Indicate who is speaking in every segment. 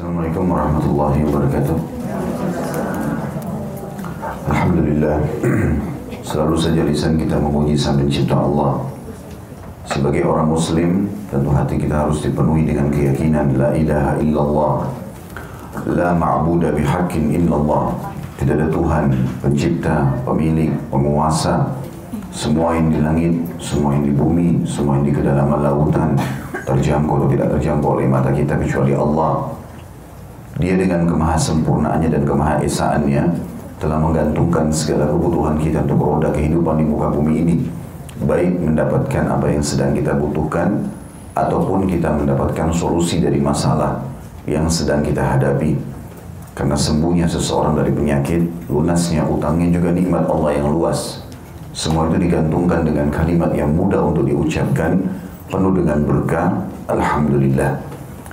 Speaker 1: Assalamualaikum warahmatullahi wabarakatuh. Alhamdulillah. Selalu saja lisan kita memuji sang pencipta Allah. Sebagai orang muslim, tentu hati kita harus dipenuhi dengan keyakinan la ilaha illallah. La ma'budu bihaqqin illallah. Tidak ada Tuhan, pencipta, pemilik, penguasa, semua yang di langit, semua yang di bumi, semua yang di kedalaman lautan, terjangkau atau tidak terjangkau oleh mata kita kecuali Allah. Dia dengan kemahasempurnaannya dan kemahaesaannya telah menggantungkan segala kebutuhan kita untuk roda kehidupan di muka bumi ini. Baik mendapatkan apa yang sedang kita butuhkan ataupun kita mendapatkan solusi dari masalah yang sedang kita hadapi. Karena sembuhnya seseorang dari penyakit, lunasnya utangnya juga nikmat Allah yang luas. Semua itu digantungkan dengan kalimat yang mudah untuk diucapkan, penuh dengan berkah, Alhamdulillah.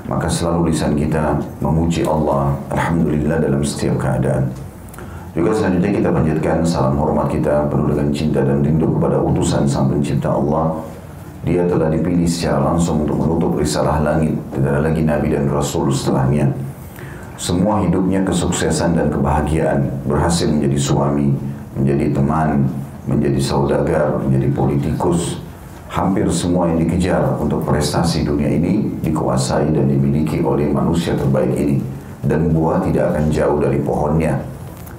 Speaker 1: Maka selalu lisan kita memuji Allah, Alhamdulillah dalam setiap keadaan. Juga selanjutnya kita panjatkan salam hormat kita penuh dengan cinta dan rindu kepada utusan Sang Pencipta Allah. Dia telah dipilih secara langsung untuk menutup risalah langit. Tidak ada lagi Nabi dan Rasul setelahnya. Semua hidupnya kesuksesan dan kebahagiaan. Berhasil menjadi suami, menjadi teman, menjadi saudagar, menjadi politikus. Hampir semua yang dikejar untuk prestasi dunia ini dikuasai dan dimiliki oleh manusia terbaik ini. Dan buah tidak akan jauh dari pohonnya.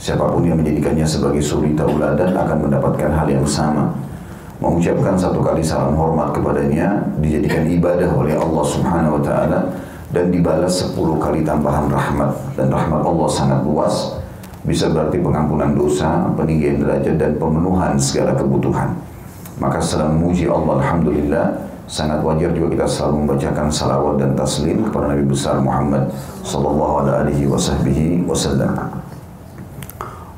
Speaker 1: Siapa pun yang menjadikannya sebagai suri tauladan akan mendapatkan hal yang sama. Mengucapkan satu kali salam hormat kepadanya dijadikan ibadah oleh Allah Subhanahu wa taala dan dibalas sepuluh kali tambahan rahmat dan rahmat Allah sangat luas bisa berarti pengampunan dosa, peninggian derajat dan pemenuhan segala kebutuhan. Maka setelah memuji Allah Alhamdulillah sangat wajar juga kita selalu membacakan salawat dan taslim kepada Nabi besar Muhammad sallallahu alaihi wasallam.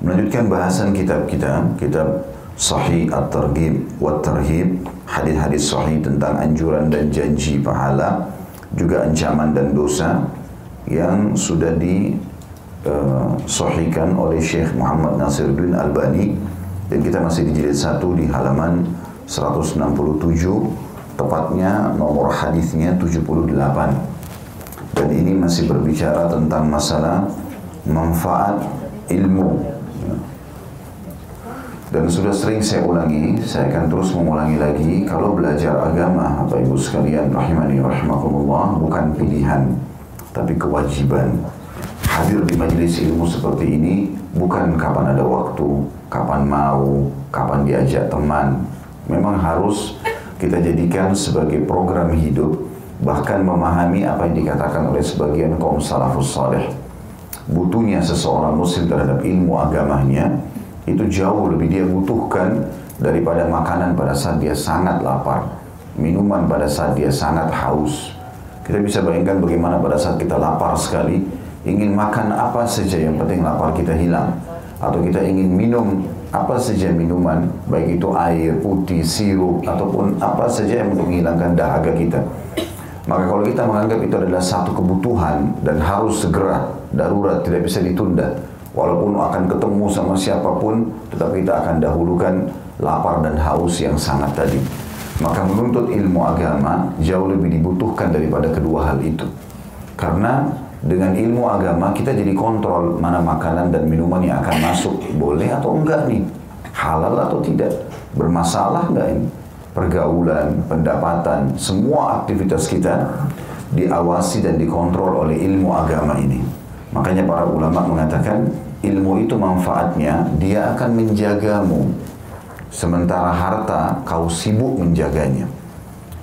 Speaker 1: Melanjutkan bahasan kitab kita, kitab Sahih At-Targhib wa Tarhib, hadis-hadis sahih tentang anjuran dan janji pahala juga ancaman dan dosa yang sudah disahihkan uh, oleh Syekh Muhammad Nasiruddin Albani dan kita masih di jilid 1 di halaman 167 tepatnya nomor hadisnya 78 dan ini masih berbicara tentang masalah manfaat ilmu dan sudah sering saya ulangi, saya akan terus mengulangi lagi kalau belajar agama, Bapak Ibu sekalian rahimani rahimakumullah bukan pilihan tapi kewajiban. Hadir di majelis ilmu seperti ini bukan kapan ada waktu, kapan mau, kapan diajak teman. Memang harus kita jadikan sebagai program hidup bahkan memahami apa yang dikatakan oleh sebagian kaum salafus saleh. Butuhnya seseorang muslim terhadap ilmu agamanya itu jauh lebih dia butuhkan daripada makanan pada saat dia sangat lapar, minuman pada saat dia sangat haus. Kita bisa bayangkan bagaimana pada saat kita lapar sekali, ingin makan apa saja yang penting lapar kita hilang. Atau kita ingin minum apa saja minuman, baik itu air, putih, sirup, ataupun apa saja yang untuk menghilangkan dahaga kita. Maka kalau kita menganggap itu adalah satu kebutuhan dan harus segera, darurat, tidak bisa ditunda, Walaupun akan ketemu sama siapa pun, tetapi kita akan dahulukan lapar dan haus yang sangat tadi. Maka menuntut ilmu agama jauh lebih dibutuhkan daripada kedua hal itu. Karena dengan ilmu agama kita jadi kontrol mana makanan dan minuman yang akan masuk. Boleh atau enggak nih? Halal atau tidak? Bermasalah enggak ini? Pergaulan, pendapatan, semua aktivitas kita diawasi dan dikontrol oleh ilmu agama ini. Makanya para ulama mengatakan ilmu itu manfaatnya dia akan menjagamu. Sementara harta kau sibuk menjaganya.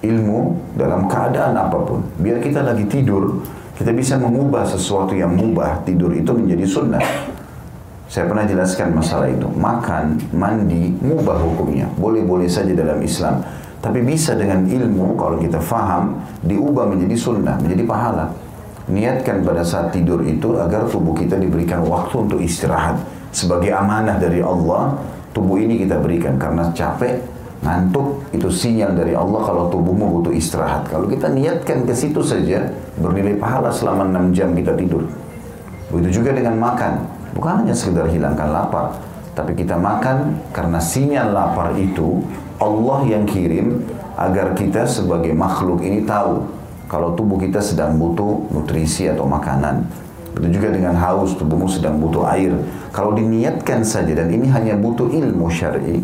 Speaker 1: Ilmu dalam keadaan apa pun. Biar kita lagi tidur, kita bisa mengubah sesuatu yang mubah tidur itu menjadi sunnah. Saya pernah jelaskan masalah itu. Makan, mandi, mubah hukumnya. Boleh-boleh saja dalam Islam. Tapi bisa dengan ilmu, kalau kita faham, diubah menjadi sunnah, menjadi pahala niatkan pada saat tidur itu agar tubuh kita diberikan waktu untuk istirahat sebagai amanah dari Allah tubuh ini kita berikan karena capek ngantuk itu sinyal dari Allah kalau tubuhmu butuh istirahat kalau kita niatkan ke situ saja bernilai pahala selama 6 jam kita tidur begitu juga dengan makan bukan hanya sekedar hilangkan lapar tapi kita makan karena sinyal lapar itu Allah yang kirim agar kita sebagai makhluk ini tahu kalau tubuh kita sedang butuh nutrisi atau makanan. Begitu juga dengan haus, tubuhmu sedang butuh air. Kalau diniatkan saja, dan ini hanya butuh ilmu syar'i,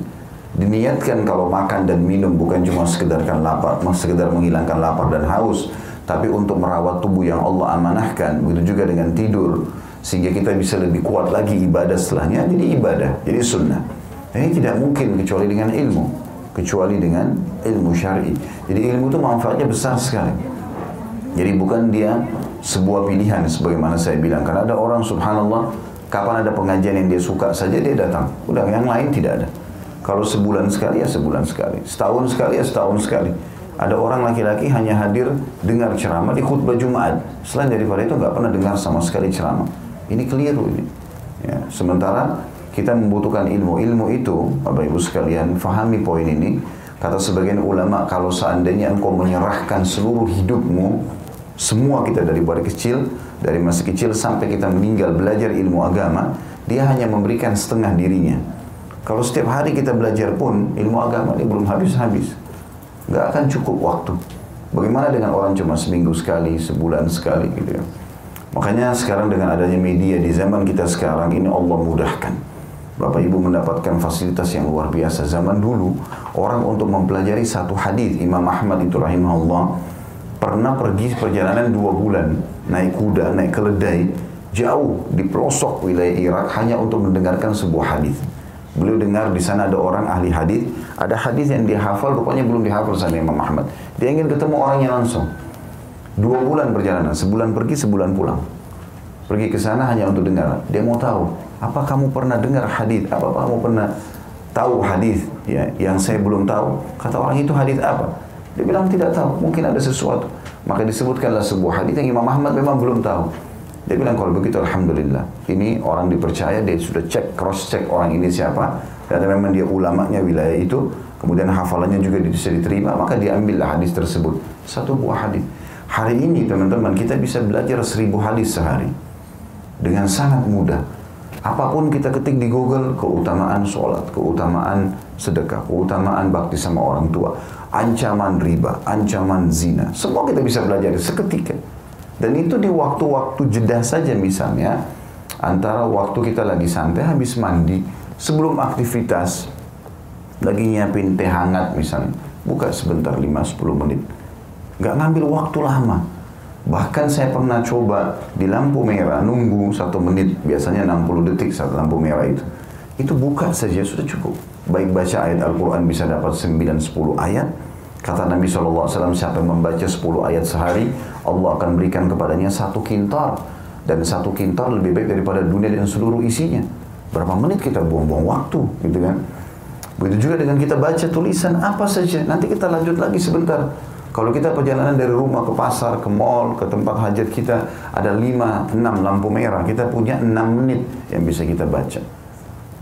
Speaker 1: diniatkan kalau makan dan minum bukan cuma sekedarkan lapar, sekedar menghilangkan lapar dan haus, tapi untuk merawat tubuh yang Allah amanahkan, begitu juga dengan tidur, sehingga kita bisa lebih kuat lagi ibadah setelahnya, jadi ibadah, jadi sunnah. ini tidak mungkin kecuali dengan ilmu, kecuali dengan ilmu syar'i. Jadi ilmu itu manfaatnya besar sekali. Jadi bukan dia sebuah pilihan sebagaimana saya bilang. Karena ada orang subhanallah kapan ada pengajian yang dia suka saja dia datang. Udah yang lain tidak ada. Kalau sebulan sekali ya sebulan sekali. Setahun sekali ya setahun sekali. Ada orang laki-laki hanya hadir dengar ceramah di khutbah Jumat. Selain daripada itu nggak pernah dengar sama sekali ceramah. Ini keliru ini. Ya, sementara kita membutuhkan ilmu. Ilmu itu, Bapak Ibu sekalian, fahami poin ini. Kata sebagian ulama, kalau seandainya engkau menyerahkan seluruh hidupmu semua kita dari mulai kecil, dari masa kecil sampai kita meninggal belajar ilmu agama, dia hanya memberikan setengah dirinya. Kalau setiap hari kita belajar pun ilmu agama ini belum habis-habis. Gak akan cukup waktu. Bagaimana dengan orang cuma seminggu sekali, sebulan sekali gitu ya. Makanya sekarang dengan adanya media di zaman kita sekarang ini Allah mudahkan. Bapak Ibu mendapatkan fasilitas yang luar biasa. Zaman dulu orang untuk mempelajari satu hadis Imam Ahmad itu rahimahullah pernah pergi perjalanan dua bulan naik kuda, naik keledai jauh di pelosok wilayah Irak hanya untuk mendengarkan sebuah hadis. Beliau dengar di sana ada orang ahli hadis, ada hadis yang dia hafal rupanya belum dihafal sama Imam Ahmad. Dia ingin ketemu orangnya langsung. Dua bulan perjalanan, sebulan pergi, sebulan pulang. Pergi ke sana hanya untuk dengar. Dia mau tahu, apa kamu pernah dengar hadis? Apa kamu pernah tahu hadis ya yang saya belum tahu? Kata orang itu hadis apa? Dia bilang tidak tahu, mungkin ada sesuatu. Maka disebutkanlah sebuah hadis yang Imam Ahmad memang belum tahu. Dia bilang kalau begitu Alhamdulillah. Ini orang dipercaya, dia sudah cek, cross check orang ini siapa. Dan memang dia ulamanya wilayah itu. Kemudian hafalannya juga bisa diterima. Maka diambillah hadis tersebut. Satu buah hadis. Hari ini teman-teman kita bisa belajar seribu hadis sehari. Dengan sangat mudah. Apa pun kita ketik di Google, keutamaan sholat, keutamaan sedekah, keutamaan bakti sama orang tua ancaman riba, ancaman zina. Semua kita bisa belajar seketika. Dan itu di waktu-waktu jeda saja misalnya, antara waktu kita lagi santai habis mandi, sebelum aktivitas, lagi nyiapin teh hangat misalnya, buka sebentar 5-10 menit. Gak ngambil waktu lama. Bahkan saya pernah coba di lampu merah nunggu satu menit, biasanya 60 detik saat lampu merah itu. Itu buka saja sudah cukup. Baik baca ayat Al-Quran bisa dapat 9-10 ayat. Kata Nabi SAW, siapa yang membaca 10 ayat sehari, Allah akan berikan kepadanya satu kintar. Dan satu kintar lebih baik daripada dunia dan seluruh isinya. Berapa menit kita buang-buang waktu, gitu kan? Begitu juga dengan kita baca tulisan apa saja. Nanti kita lanjut lagi sebentar. Kalau kita perjalanan dari rumah ke pasar, ke mall, ke tempat hajat kita, ada 5, 6 lampu merah. Kita punya 6 menit yang bisa kita baca.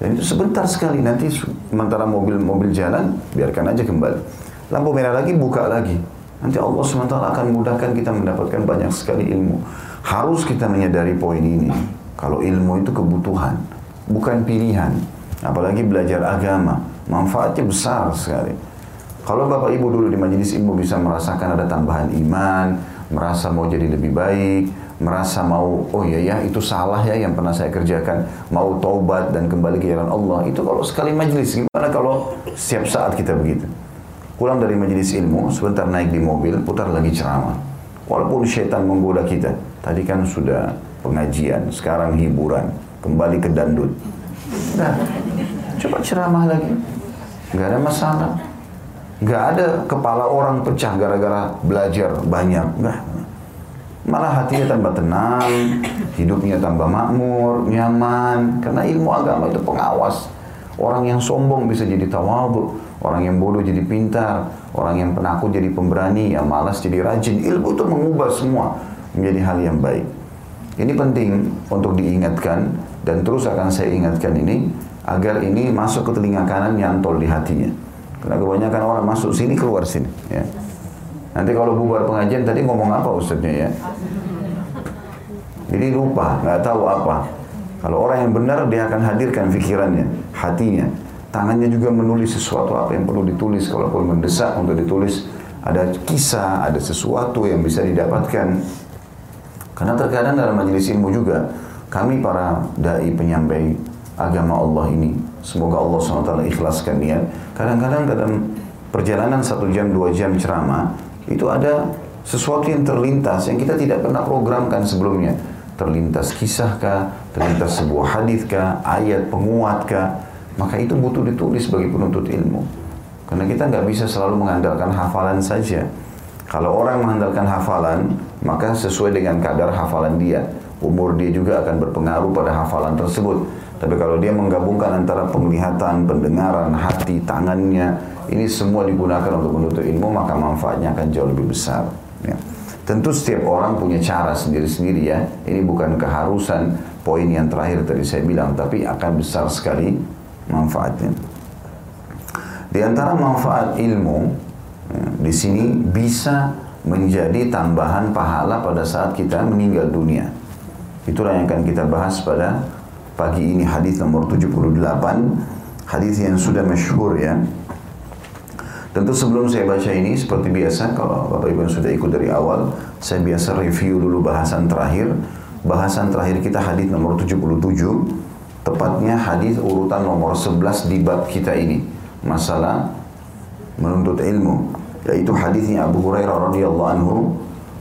Speaker 1: Dan itu sebentar sekali, nanti sementara mobil-mobil jalan, biarkan aja kembali. Lampu merah lagi, buka lagi. Nanti Allah SWT akan mudahkan kita mendapatkan banyak sekali ilmu. Harus kita menyadari poin ini. Kalau ilmu itu kebutuhan, bukan pilihan. Apalagi belajar agama, manfaatnya besar sekali. Kalau Bapak Ibu dulu di majelis ilmu bisa merasakan ada tambahan iman, merasa mau jadi lebih baik, merasa mau oh ya ya itu salah ya yang pernah saya kerjakan mau taubat dan kembali ke jalan Allah itu kalau sekali majelis gimana kalau setiap saat kita begitu pulang dari majelis ilmu sebentar naik di mobil putar lagi ceramah. Walaupun syaitan menggoda kita tadi kan sudah pengajian sekarang hiburan kembali ke dandut. Nah coba ceramah lagi. Nggak ada masalah. Nggak ada kepala orang pecah gara-gara belajar banyak nggak. Malah hatinya tambah tenang, hidupnya tambah makmur, nyaman. Karena ilmu agama itu pengawas. Orang yang sombong bisa jadi tawadu, orang yang bodoh jadi pintar, orang yang penakut jadi pemberani, yang malas jadi rajin. Ilmu itu mengubah semua menjadi hal yang baik. Ini penting untuk diingatkan dan terus akan saya ingatkan ini agar ini masuk ke telinga kanan nyantol di hatinya. Karena kebanyakan orang masuk sini keluar sini. Ya. Nanti kalau bubar pengajian tadi ngomong apa ustadznya ya? Jadi lupa, nggak tahu apa. Kalau orang yang benar dia akan hadirkan pikirannya, hatinya. Tangannya juga menulis sesuatu apa yang perlu ditulis. Kalau perlu mendesak untuk ditulis, ada kisah, ada sesuatu yang bisa didapatkan. Karena terkadang dalam majelis ilmu juga, kami para dai penyampai agama Allah ini, semoga Allah SWT ikhlaskan niat. Kadang-kadang dalam perjalanan satu jam, dua jam ceramah, itu ada sesuatu yang terlintas yang kita tidak pernah programkan sebelumnya. Terlintas kisahkah, terlintas sebuah hadithkah, ayat penguatkah, maka itu butuh ditulis bagi penuntut ilmu. Karena kita nggak bisa selalu mengandalkan hafalan saja. Kalau orang mengandalkan hafalan, maka sesuai dengan kadar hafalan dia. Umur dia juga akan berpengaruh pada hafalan tersebut. Tapi kalau dia menggabungkan antara penglihatan, pendengaran, hati, tangannya, ini semua digunakan untuk menuntut ilmu, maka manfaatnya akan jauh lebih besar. Ya. Tentu setiap orang punya cara sendiri-sendiri ya. Ini bukan keharusan poin yang terakhir tadi saya bilang, tapi akan besar sekali manfaatnya. Di antara manfaat ilmu ya, di sini bisa menjadi tambahan pahala pada saat kita meninggal dunia. Itulah yang akan kita bahas pada pagi ini hadis nomor 78, hadis yang sudah masyhur ya. Tentu sebelum saya baca ini seperti biasa kalau Bapak Ibu yang sudah ikut dari awal, saya biasa review dulu bahasan terakhir. Bahasan terakhir kita hadis nomor 77, tepatnya hadis urutan nomor 11 di bab kita ini. Masalah menuntut ilmu yaitu hadisnya Abu Hurairah radhiyallahu anhu.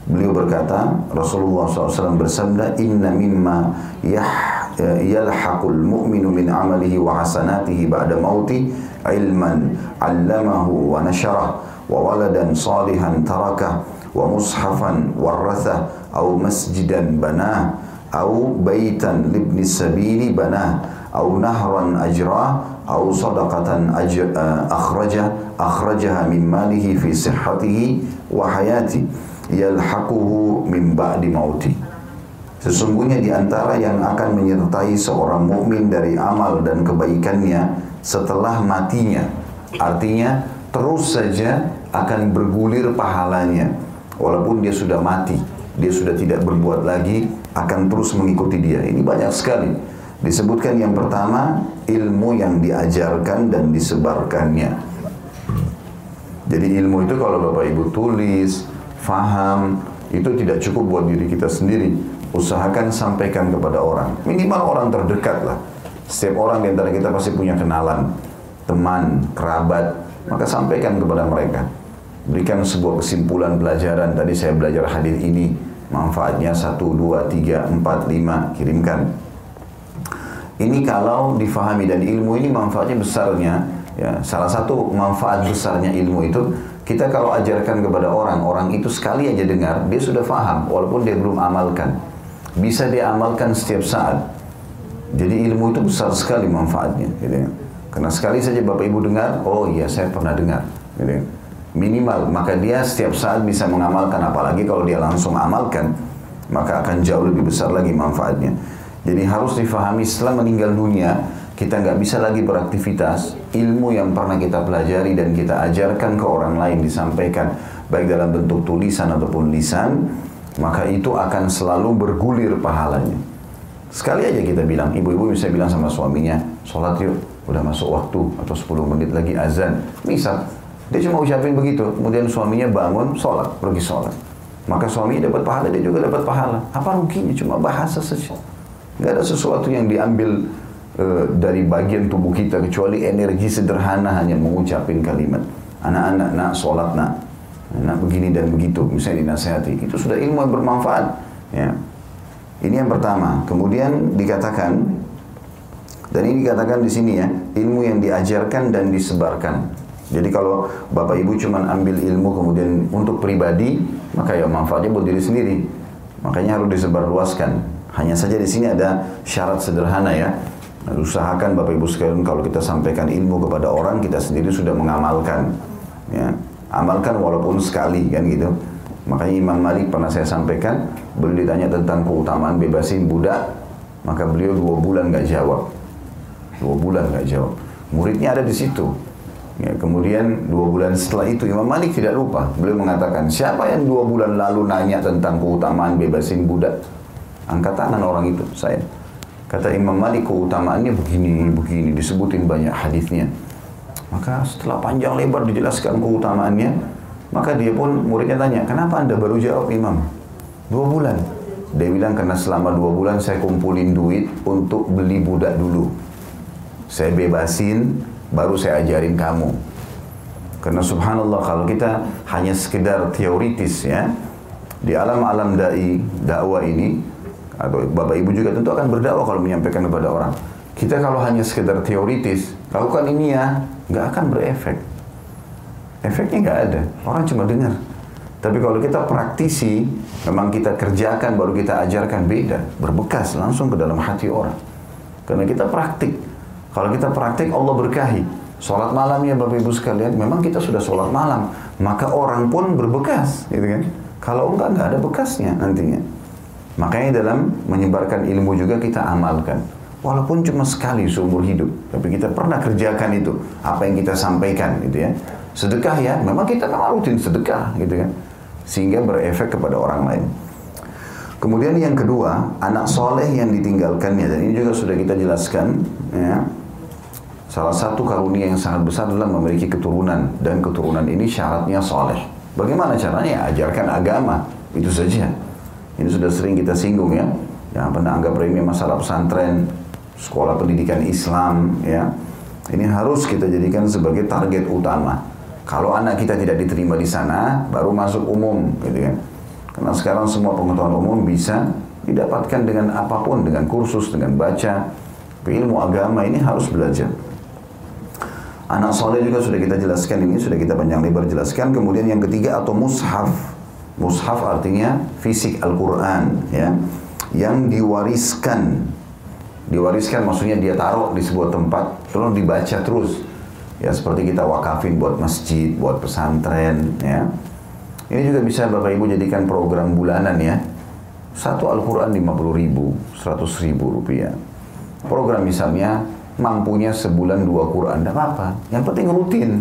Speaker 1: Beliau berkata Rasulullah SAW bersabda inna mimma yah yalhaqul mu'minu min amalihi wa hasanatihi ba'da mauti ilman 'allamahu wa nasyarah wa waladan salihan tarakah wa mushafan warathah au masjidan banah أو baitan libni sabili banah. أو nahran ajrah. أو sadaqatan ajr, uh, akhrajah. Akhrajaha min malihi fi sihhatihi wa hayati. Yalhaquhu min ba'di mauti. Sesungguhnya di antara yang akan menyertai seorang mukmin dari amal dan kebaikannya setelah matinya, artinya terus saja akan bergulir pahalanya, walaupun dia sudah mati, dia sudah tidak berbuat lagi, akan terus mengikuti dia. Ini banyak sekali. Disebutkan yang pertama ilmu yang diajarkan dan disebarkannya. Jadi ilmu itu kalau Bapak Ibu tulis, faham, itu tidak cukup buat diri kita sendiri. Usahakan sampaikan kepada orang. Minimal orang terdekat lah. Setiap orang di antara kita pasti punya kenalan, teman, kerabat. Maka sampaikan kepada mereka. Berikan sebuah kesimpulan pelajaran. Tadi saya belajar hadir ini. Manfaatnya 1, 2, 3, 4, 5. Kirimkan ini kalau difahami dan ilmu ini manfaatnya besarnya, ya salah satu manfaat besarnya ilmu itu kita kalau ajarkan kepada orang, orang itu sekali aja dengar, dia sudah faham walaupun dia belum amalkan. Bisa dia amalkan setiap saat. Jadi ilmu itu besar sekali manfaatnya, gitu ya. Karena sekali saja Bapak Ibu dengar, oh iya saya pernah dengar, gitu ya. Minimal, maka dia setiap saat bisa mengamalkan, apalagi kalau dia langsung amalkan, maka akan jauh lebih besar lagi manfaatnya. Jadi harus difahami setelah meninggal dunia kita nggak bisa lagi beraktivitas. Ilmu yang pernah kita pelajari dan kita ajarkan ke orang lain disampaikan baik dalam bentuk tulisan ataupun lisan maka itu akan selalu bergulir pahalanya. Sekali aja kita bilang ibu-ibu bisa bilang sama suaminya sholat yuk udah masuk waktu atau 10 menit lagi azan. Misal dia cuma ucapin begitu kemudian suaminya bangun sholat pergi sholat maka suaminya dapat pahala dia juga dapat pahala apa ruginya cuma bahasa saja Gak ada sesuatu yang diambil uh, dari bagian tubuh kita kecuali energi sederhana hanya mengucapin kalimat. Anak-anak nak sholat nak, nak begini dan begitu, misalnya dinasihati. Itu sudah ilmu yang bermanfaat. Ya. Ini yang pertama. Kemudian dikatakan dan ini dikatakan di sini ya, ilmu yang diajarkan dan disebarkan. Jadi kalau Bapak Ibu cuma ambil ilmu kemudian untuk pribadi, maka ya manfaatnya buat diri sendiri. Makanya harus disebarluaskan. Hanya saja di sini ada syarat sederhana ya. Usahakan Bapak Ibu sekalian kalau kita sampaikan ilmu kepada orang kita sendiri sudah mengamalkan. Ya, amalkan walaupun sekali kan gitu. Makanya Imam Malik pernah saya sampaikan, beliau ditanya tentang keutamaan bebasin budak, maka beliau dua bulan nggak jawab. Dua bulan nggak jawab. Muridnya ada di situ. Ya, kemudian dua bulan setelah itu Imam Malik tidak lupa. Beliau mengatakan, siapa yang dua bulan lalu nanya tentang keutamaan bebasin budak? Angkat tangan orang itu, saya. Kata Imam Malik keutamaannya begini, begini, disebutin banyak hadisnya. Maka setelah panjang lebar dijelaskan keutamaannya, Maka dia pun muridnya tanya, kenapa anda baru jawab imam? Dua bulan. Dia bilang karena selama dua bulan saya kumpulin duit untuk beli budak dulu. Saya bebasin, baru saya ajarin kamu. Karena subhanallah kalau kita hanya sekedar teoritis ya, di alam-alam dai dakwah ini atau bapak ibu juga tentu akan berdakwah kalau menyampaikan kepada orang. Kita kalau hanya sekedar teoritis, lakukan ini ya, nggak akan berefek. Efeknya nggak ada, orang cuma dengar. Tapi kalau kita praktisi, memang kita kerjakan baru kita ajarkan beda, berbekas langsung ke dalam hati orang. Karena kita praktik. Kalau kita praktik Allah berkahi. Sholat malam ya Bapak Ibu sekalian, memang kita sudah sholat malam, maka orang pun berbekas, gitu kan? Kalau enggak, enggak ada bekasnya nantinya. Makanya dalam menyebarkan ilmu juga kita amalkan. Walaupun cuma sekali seumur hidup, tapi kita pernah kerjakan itu, apa yang kita sampaikan gitu ya. Sedekah ya, memang kita memang rutin sedekah gitu kan sehingga berefek kepada orang lain. Kemudian yang kedua, anak soleh yang ditinggalkannya dan ini juga sudah kita jelaskan. Ya, salah satu karunia yang sangat besar adalah memiliki keturunan dan keturunan ini syaratnya soleh. Bagaimana caranya? Ajarkan agama itu saja. Ini sudah sering kita singgung ya. Yang pernah anggap remeh masalah pesantren, sekolah pendidikan Islam, ya. Ini harus kita jadikan sebagai target utama. Kalau anak kita tidak diterima di sana, baru masuk umum, gitu kan. Karena sekarang semua pengetahuan umum bisa didapatkan dengan apa pun, dengan kursus, dengan baca. Ilmu agama ini harus belajar. Anak soleh juga sudah kita jelaskan ini, sudah kita panjang lebar jelaskan. Kemudian yang ketiga atau mushaf. Mushaf artinya fisik Al-Quran, ya, yang diwariskan. Diwariskan maksudnya dia taruh di sebuah tempat, lalu dibaca terus ya seperti kita wakafin buat masjid, buat pesantren, ya. Ini juga bisa Bapak Ibu jadikan program bulanan ya. Satu Al-Quran 50 ribu, 100 ribu rupiah. Program misalnya mampunya sebulan dua Quran, tidak apa-apa. Yang penting rutin.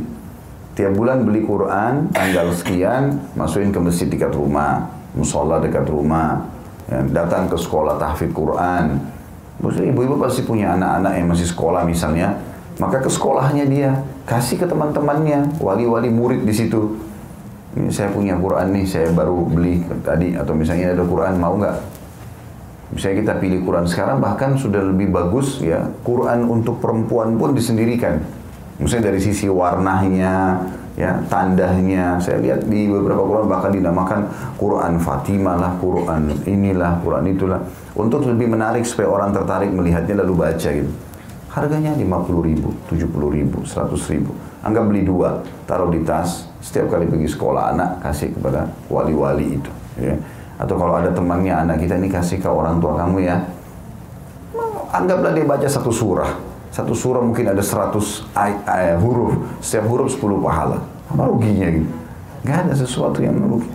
Speaker 1: Tiap bulan beli Quran, tanggal sekian, masukin ke masjid dekat rumah, musola dekat rumah, ya, datang ke sekolah tahfidz Quran. Maksudnya ibu-ibu pasti punya anak-anak yang masih sekolah misalnya, maka ke sekolahnya dia, kasih ke teman-temannya, wali-wali murid di situ. Ini saya punya Quran nih, saya baru beli tadi atau misalnya ada Quran mau nggak? Misalnya kita pilih Quran sekarang bahkan sudah lebih bagus ya Quran untuk perempuan pun disendirikan. Misalnya dari sisi warnanya, ya tandanya. Saya lihat di beberapa Quran bahkan dinamakan Quran Fatimah lah, Quran inilah, Quran itulah. Untuk lebih menarik supaya orang tertarik melihatnya lalu baca gitu. Harganya 50 ribu, 70 ribu, 100 ribu. Anggap beli dua, taruh di tas. Setiap kali pergi sekolah anak, kasih kepada wali-wali itu. Ya. Atau kalau ada temannya anak kita ini kasih ke orang tua kamu ya. Anggaplah dia baca satu surah. Satu surah mungkin ada 100 ay, huruf. Setiap huruf 10 pahala. Apa ruginya gitu? Gak ada sesuatu yang merugi.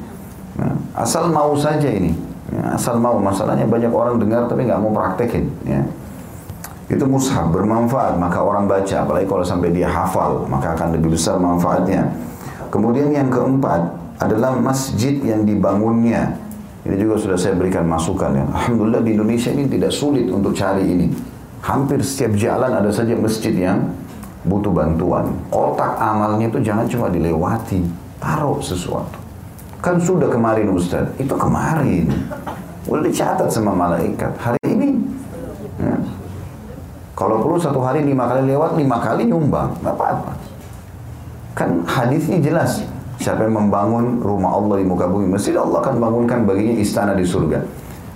Speaker 1: Nah, asal mau saja ini. Ya, asal mau. Masalahnya banyak orang dengar tapi nggak mau praktekin. Ya. Itu mushaf bermanfaat maka orang baca apalagi kalau sampai dia hafal maka akan lebih besar manfaatnya. Kemudian yang keempat adalah masjid yang dibangunnya. Ini juga sudah saya berikan masukan ya. Alhamdulillah di Indonesia ini tidak sulit untuk cari ini. Hampir setiap jalan ada saja masjid yang butuh bantuan. Kotak amalnya itu jangan cuma dilewati, taruh sesuatu. Kan sudah kemarin Ustaz, itu kemarin. Udah dicatat sama malaikat. Hari ini ya, kalau perlu satu hari lima kali lewat, lima kali nyumbang. Nggak apa-apa. Kan hadisnya jelas. Siapa yang membangun rumah Allah di muka bumi, mesti Allah akan bangunkan baginya istana di surga.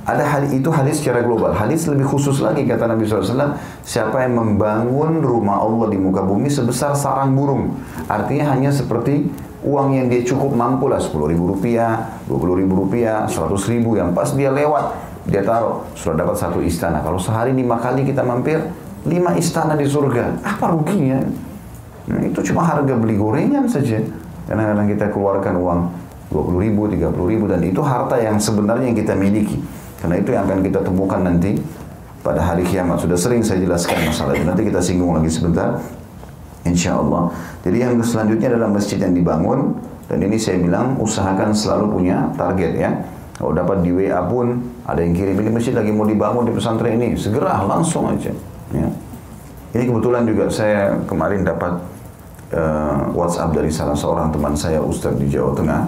Speaker 1: Ada hadis itu hadis secara global. Hadis lebih khusus lagi kata Nabi SAW. Siapa yang membangun rumah Allah di muka bumi sebesar sarang burung. Artinya hanya seperti uang yang dia cukup mampu lah. 10 ribu rupiah, 20 ribu rupiah, 100 ribu. Yang pas dia lewat, dia taruh. Sudah dapat satu istana. Kalau sehari lima kali kita mampir, lima istana di surga. Apa ruginya? Nah, itu cuma harga beli gorengan saja. Kadang-kadang kita keluarkan uang 20 ribu, 30 ribu, dan itu harta yang sebenarnya yang kita miliki. Karena itu yang akan kita temukan nanti pada hari kiamat. Sudah sering saya jelaskan masalah itu. Nanti kita singgung lagi sebentar. Insya Allah. Jadi yang selanjutnya adalah masjid yang dibangun. Dan ini saya bilang usahakan selalu punya target ya. Kalau dapat di WA pun ada yang kirim ini masjid lagi mau dibangun di pesantren ini, segera langsung aja. Ya. Ini kebetulan juga saya kemarin dapat uh, WhatsApp dari salah seorang teman saya Ustaz di Jawa Tengah.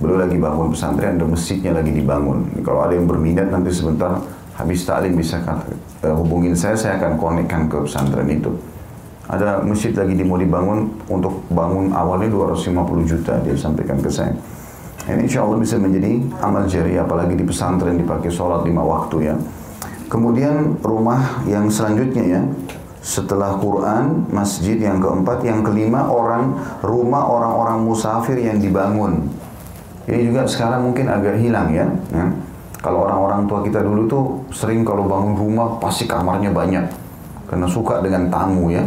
Speaker 1: Beliau lagi bangun pesantren dan masjidnya lagi dibangun. Kalau ada yang berminat nanti sebentar habis taklim bisa kata, uh, hubungin saya, saya akan konekkan ke pesantren itu. Ada masjid lagi mau dibangun untuk bangun awalnya 250 juta dia sampaikan ke saya. Ini insya Allah bisa menjadi amal jari apalagi di pesantren dipakai sholat lima waktu ya. Kemudian rumah yang selanjutnya ya setelah Quran, masjid yang keempat, yang kelima orang rumah orang-orang musafir yang dibangun. Ini juga sekarang mungkin agak hilang ya. ya. Kalau orang-orang tua kita dulu tuh sering kalau bangun rumah pasti kamarnya banyak karena suka dengan tamu ya.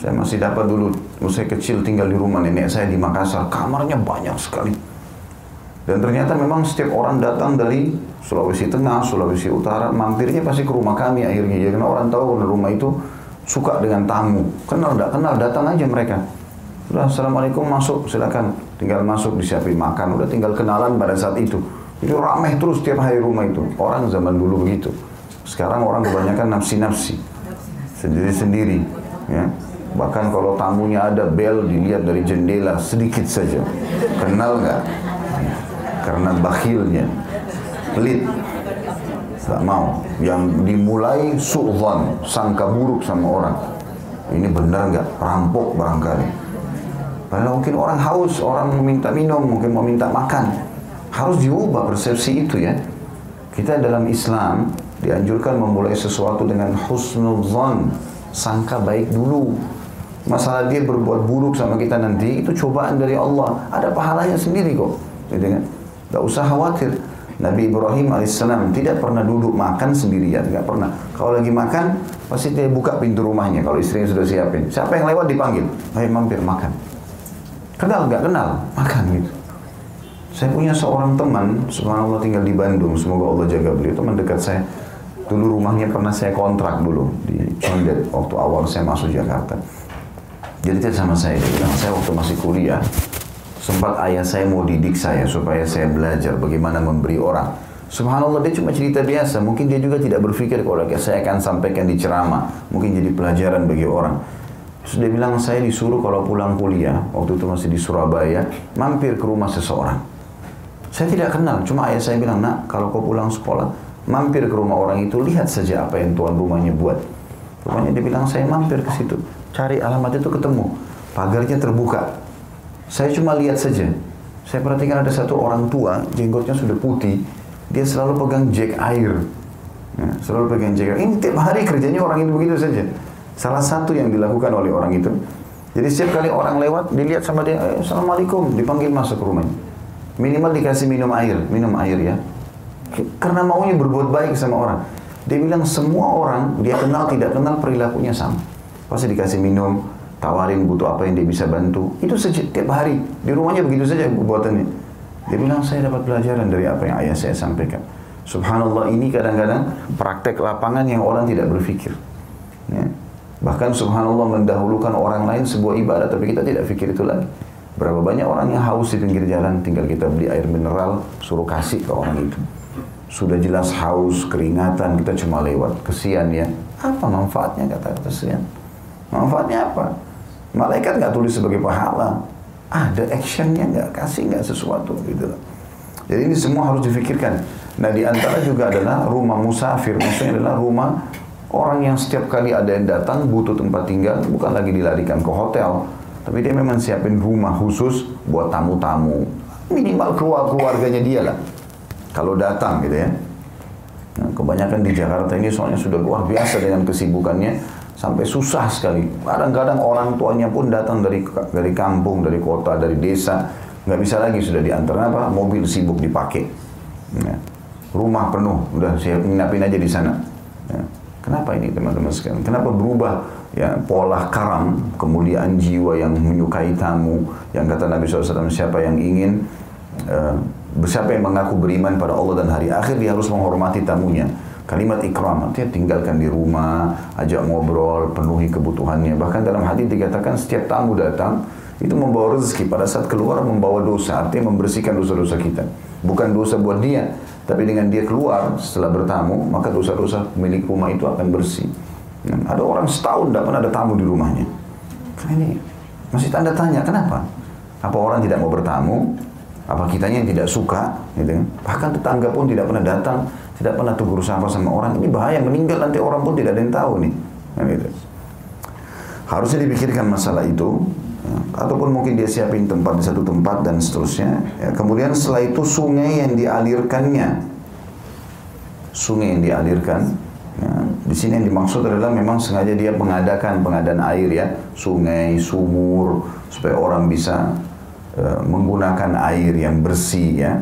Speaker 1: Saya masih dapat dulu, saya kecil tinggal di rumah nenek saya di Makassar, kamarnya banyak sekali. Dan ternyata memang setiap orang datang dari Sulawesi Tengah, Sulawesi Utara, mampirnya pasti ke rumah kami akhirnya. Ya, karena orang tahu rumah itu suka dengan tamu. Kenal tidak kenal, datang aja mereka. Udah, Assalamualaikum masuk, silakan. Tinggal masuk, disiapin makan. Udah tinggal kenalan pada saat itu. Itu ramai terus tiap hari rumah itu. Orang zaman dulu begitu. Sekarang orang kebanyakan nafsi-nafsi. Sendiri-sendiri. Ya. Bahkan kalau tamunya ada bel dilihat dari jendela sedikit saja. Kenal nggak? Karena bakhilnya. Pelit nggak mau. Yang dimulai su'zan, sangka buruk sama orang. Ini benar nggak? Rampok barangkali. Padahal mungkin orang haus, orang meminta minum, mungkin mau minta makan. Harus diubah persepsi itu ya. Kita dalam Islam dianjurkan memulai sesuatu dengan husnuzan, sangka baik dulu. Masalah dia berbuat buruk sama kita nanti itu cobaan dari Allah. Ada pahalanya sendiri kok. Gitu kan? Gak usah khawatir. Nabi Ibrahim alaihissalam tidak pernah duduk makan sendirian, nggak pernah. Kalau lagi makan, pasti dia buka pintu rumahnya kalau istrinya sudah siapin. Siapa yang lewat dipanggil, ayo mampir makan. Kenal nggak kenal, makan gitu. Saya punya seorang teman, subhanallah tinggal di Bandung, semoga Allah jaga beliau, teman dekat saya. Dulu rumahnya pernah saya kontrak dulu di Condet waktu awal saya masuk Jakarta. Jadi dia sama saya, dia bilang, saya waktu masih kuliah, Sempat ayah saya mau didik saya supaya saya belajar bagaimana memberi orang. Subhanallah dia cuma cerita biasa. Mungkin dia juga tidak berpikir kalau saya akan sampaikan di ceramah. Mungkin jadi pelajaran bagi orang. Sudah bilang saya disuruh kalau pulang kuliah, waktu itu masih di Surabaya, mampir ke rumah seseorang. Saya tidak kenal, cuma ayah saya bilang, nak kalau kau pulang sekolah, mampir ke rumah orang itu, lihat saja apa yang tuan rumahnya buat. Rumahnya dia bilang, saya mampir ke situ, cari alamat itu ketemu. Pagarnya terbuka, saya cuma lihat saja. Saya perhatikan ada satu orang tua, jenggotnya sudah putih, dia selalu pegang jack air. Ya, selalu pegang jack air. Ini tiap hari kerjanya orang itu begitu saja. Salah satu yang dilakukan oleh orang itu. Jadi setiap kali orang lewat, dilihat sama dia, eh, Assalamualaikum, dipanggil masuk ke rumahnya. Minimal dikasih minum air, minum air ya. Karena maunya berbuat baik sama orang. Dia bilang semua orang, dia kenal tidak kenal perilakunya sama. Pasti dikasih minum, tawarin butuh apa yang dia bisa bantu. Itu setiap hari. Di rumahnya begitu saja perbuatannya. Dia bilang, saya dapat pelajaran dari apa yang ayah saya sampaikan. Subhanallah ini kadang-kadang praktek lapangan yang orang tidak berpikir. Ya. Bahkan subhanallah mendahulukan orang lain sebuah ibadah, tapi kita tidak pikir itu lagi. Berapa banyak orang yang haus di pinggir jalan, tinggal kita beli air mineral, suruh kasih ke orang itu. Sudah jelas haus, keringatan, kita cuma lewat. Kesian ya. Apa manfaatnya kata kesian? Manfaatnya apa? Malaikat nggak tulis sebagai pahala. Ada actionnya nggak kasih nggak sesuatu gitu Jadi ini semua harus difikirkan. Nah di antara juga adalah rumah musafir. Maksudnya adalah rumah orang yang setiap kali ada yang datang butuh tempat tinggal. Bukan lagi dilarikan ke hotel. Tapi dia memang siapin rumah khusus buat tamu-tamu. Minimal keluar keluarganya dia lah. Kalau datang gitu ya. Nah, kebanyakan di Jakarta ini soalnya sudah luar biasa dengan kesibukannya sampai susah sekali. Kadang-kadang orang tuanya pun datang dari dari kampung, dari kota, dari desa, nggak bisa lagi sudah diantar apa mobil sibuk dipakai. Ya. Rumah penuh, udah saya nginapin aja di sana. Ya. Kenapa ini teman-teman sekalian? Kenapa berubah ya pola karam, kemuliaan jiwa yang menyukai tamu, yang kata Nabi SAW siapa yang ingin uh, siapa yang mengaku beriman pada Allah dan hari akhir dia harus menghormati tamunya. Kalimat ikram artinya tinggalkan di rumah, ajak ngobrol, penuhi kebutuhannya. Bahkan dalam hadis dikatakan setiap tamu datang itu membawa rezeki pada saat keluar membawa dosa, artinya membersihkan dosa-dosa kita. Bukan dosa buat dia, tapi dengan dia keluar setelah bertamu, maka dosa-dosa milik rumah itu akan bersih. Nah, ada orang setahun tidak pernah ada tamu di rumahnya. Ini Masih tanda tanya, kenapa? Apa orang tidak mau bertamu? Apa kitanya yang tidak suka? Gitu. kan? Bahkan tetangga pun tidak pernah datang, tidak pernah tegur sapa sama orang. Ini bahaya, meninggal nanti orang pun tidak ada yang tahu nih. Kan gitu. Harusnya dipikirkan masalah itu, ya. ataupun mungkin dia siapin tempat di satu tempat dan seterusnya. Ya. Kemudian setelah itu sungai yang dialirkannya, sungai yang dialirkan, ya. di sini yang dimaksud adalah memang sengaja dia mengadakan pengadaan air ya, sungai, sumur, supaya orang bisa uh, menggunakan air yang bersih ya.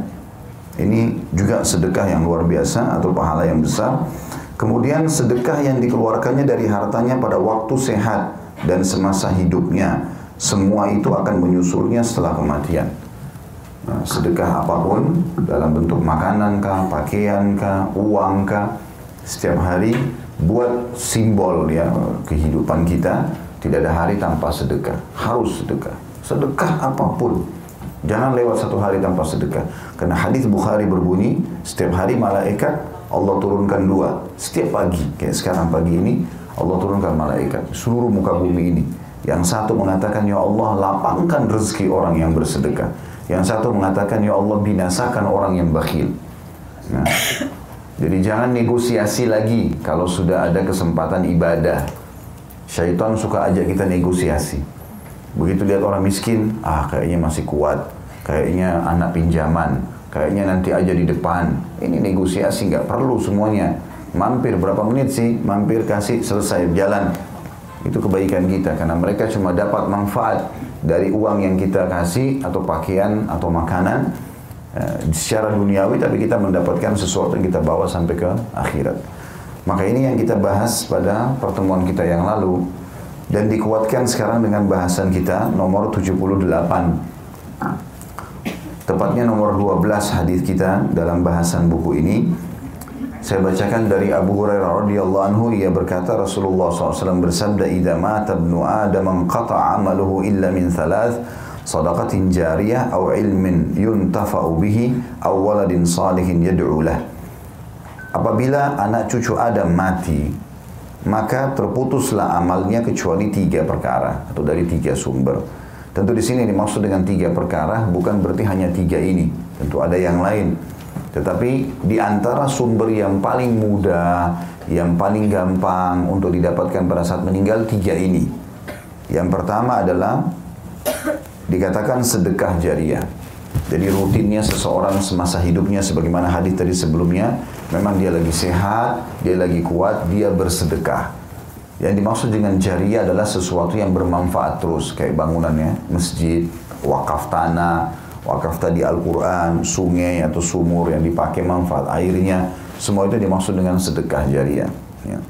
Speaker 1: Ini juga sedekah yang luar biasa atau pahala yang besar. Kemudian sedekah yang dikeluarkannya dari hartanya pada waktu sehat dan semasa hidupnya. Semua itu akan menyusulnya setelah kematian. Nah, sedekah apa pun dalam bentuk makanan kah, pakaian kah, uang kah, setiap hari buat simbol ya kehidupan kita. Tidak ada hari tanpa sedekah. Harus sedekah. Sedekah apa pun. Jangan lewat satu hari tanpa sedekah. Karena hadis Bukhari berbunyi, setiap hari malaikat Allah turunkan dua. Setiap pagi, kayak sekarang pagi ini, Allah turunkan malaikat seluruh muka bumi ini. Yang satu mengatakan, Ya Allah lapangkan rezeki orang yang bersedekah. Yang satu mengatakan, Ya Allah binasakan orang yang bakhil. Nah, jadi jangan negosiasi lagi kalau sudah ada kesempatan ibadah. Syaitan suka ajak kita negosiasi. Begitu lihat orang miskin, ah kayaknya masih kuat. Kayaknya anak pinjaman. Kayaknya nanti aja di depan. Ini negosiasi nggak perlu semuanya mampir berapa menit sih, mampir kasih selesai jalan. Itu kebaikan kita karena mereka cuma dapat manfaat dari uang yang kita kasih atau pakaian atau makanan eh, secara duniawi tapi kita mendapatkan sesuatu yang kita bawa sampai ke akhirat. Maka ini yang kita bahas pada pertemuan kita yang lalu dan dikuatkan sekarang dengan bahasan kita nomor 78. Tepatnya nomor 12 hadis kita dalam bahasan buku ini. Saya bacakan dari Abu Hurairah radhiyallahu anhu. Ia berkata Rasulullah SAW bersabda idza mata ibnu adam qata'a amaluhu illa min thalath sadaqatin jariyah aw ilmin yuntafa'u bihi aw waladin salihin yad'u lah. Apabila anak cucu Adam mati maka terputuslah amalnya kecuali tiga perkara atau dari tiga sumber. Tentu di sini dimaksud dengan tiga perkara bukan berarti hanya tiga ini. Tentu ada yang lain. Tetapi di antara sumber yang paling mudah, yang paling gampang untuk didapatkan pada saat meninggal tiga ini. Yang pertama adalah dikatakan sedekah jariah. Jadi rutinnya seseorang semasa hidupnya sebagaimana hadis tadi sebelumnya, memang dia lagi sehat, dia lagi kuat, dia bersedekah. Yang dimaksud dengan jariah adalah sesuatu yang bermanfaat terus, kayak bangunannya, masjid, wakaf tanah, wakaf tadi Al-Quran, sungai atau sumur yang dipakai manfaat airnya, semua itu dimaksud dengan sedekah jariah. Ya.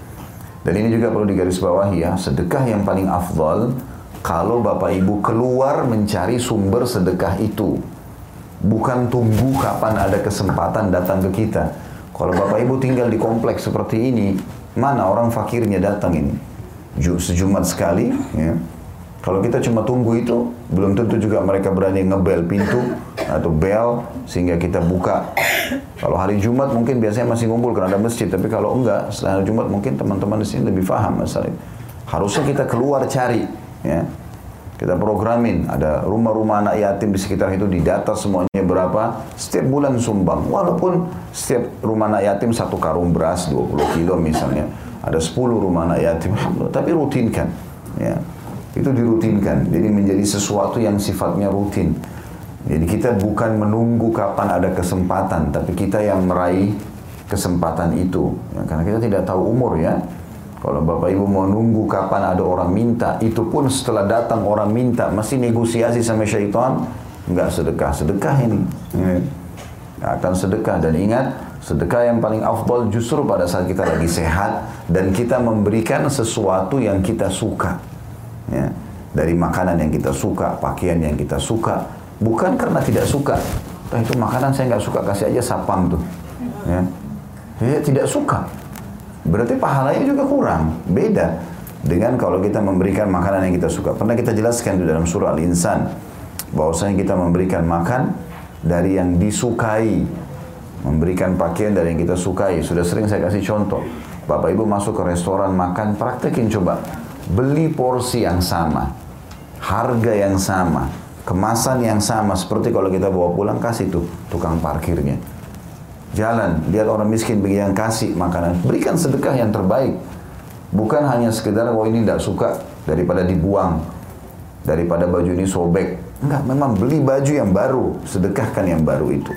Speaker 1: Dan ini juga perlu digarisbawahi ya, sedekah yang paling afdal kalau Bapak Ibu keluar mencari sumber sedekah itu. Bukan tunggu kapan ada kesempatan datang ke kita. Kalau Bapak Ibu tinggal di kompleks seperti ini, mana orang fakirnya datang ini? Sejumat sekali, ya kalau kita cuma tunggu itu, belum tentu juga mereka berani ngebel pintu atau bel sehingga kita buka. Kalau hari Jumat mungkin biasanya masih ngumpul karena ada masjid, tapi kalau enggak, setelah Jumat mungkin teman-teman di sini lebih paham masalah. Harusnya kita keluar cari, ya. Kita programin, ada rumah-rumah anak yatim di sekitar itu didata semuanya berapa, setiap bulan sumbang. Walaupun setiap rumah anak yatim satu karung beras 20 kilo misalnya, ada 10 rumah anak yatim, tapi rutinkan. Ya itu dirutinkan. Jadi menjadi sesuatu yang sifatnya rutin. Jadi kita bukan menunggu kapan ada kesempatan, tapi kita yang meraih kesempatan itu. Ya, karena kita tidak tahu umur ya. Kalau Bapak Ibu mau nunggu kapan ada orang minta, itu pun setelah datang orang minta, masih negosiasi sama syaitan, enggak sedekah. Sedekah ini. Ya. Akan sedekah dan ingat, sedekah yang paling afdal justru pada saat kita lagi sehat dan kita memberikan sesuatu yang kita suka ya, dari makanan yang kita suka, pakaian yang kita suka, bukan karena tidak suka. Nah, itu makanan saya nggak suka kasih aja sapang tuh, ya. ya tidak suka. Berarti pahalanya juga kurang, beda dengan kalau kita memberikan makanan yang kita suka. Pernah kita jelaskan di dalam surah Al-Insan bahwasanya kita memberikan makan dari yang disukai, memberikan pakaian dari yang kita sukai. Sudah sering saya kasih contoh. Bapak Ibu masuk ke restoran makan, praktekin coba beli porsi yang sama. harga yang sama, kemasan yang sama seperti kalau kita bawa pulang kasih tuh tukang parkirnya. Jalan, lihat orang miskin bagi yang kasih makanan, berikan sedekah yang terbaik. Bukan hanya sekedar oh ini tidak suka daripada dibuang, daripada baju ini sobek. Enggak, memang beli baju yang baru, sedekahkan yang baru itu.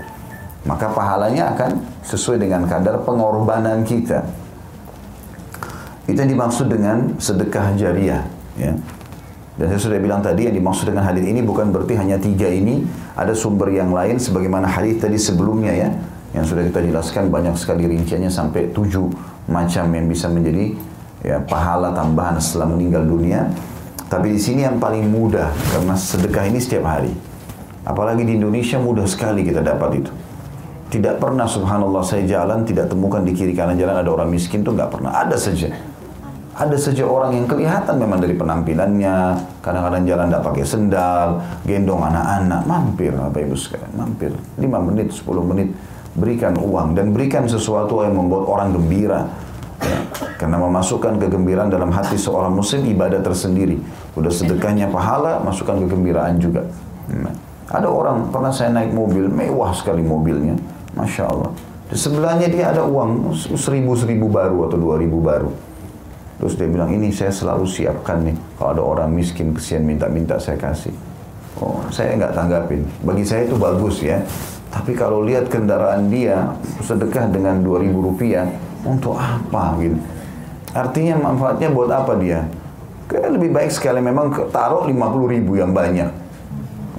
Speaker 1: Maka pahalanya akan sesuai dengan kadar pengorbanan kita. Itu yang dimaksud dengan sedekah jariah. Ya. Dan saya sudah bilang tadi yang dimaksud dengan hadis ini bukan berarti hanya tiga ini, ada sumber yang lain sebagaimana hadis tadi sebelumnya ya, yang sudah kita jelaskan banyak sekali rinciannya sampai tujuh macam yang bisa menjadi ya pahala tambahan setelah meninggal dunia. Tapi di sini yang paling mudah karena sedekah ini setiap hari. Apalagi di Indonesia mudah sekali kita dapat itu. Tidak pernah subhanallah saya jalan tidak temukan di kiri kanan jalan ada orang miskin tuh nggak pernah. Ada saja. Ada saja orang yang kelihatan memang dari penampilannya, kadang-kadang jalan tidak pakai sendal, gendong anak-anak, mampir apa ibu sekalian, mampir 5 menit, 10 menit, berikan uang dan berikan sesuatu yang membuat orang gembira. Ya, karena memasukkan kegembiraan dalam hati seorang muslim ibadah tersendiri. Udah sedekahnya pahala, masukkan kegembiraan juga. Nah, ada orang pernah saya naik mobil mewah sekali mobilnya, masya Allah. Di sebelahnya dia ada uang seribu seribu baru atau dua ribu baru. Terus dia bilang, ini saya selalu siapkan nih. Kalau ada orang miskin, kesian minta-minta saya kasih. Oh, saya nggak tanggapin. Bagi saya itu bagus ya. Tapi kalau lihat kendaraan dia, sedekah dengan 2000 rupiah, untuk apa gitu. Artinya manfaatnya buat apa dia? Kayak lebih baik sekali memang taruh 50 ribu yang banyak.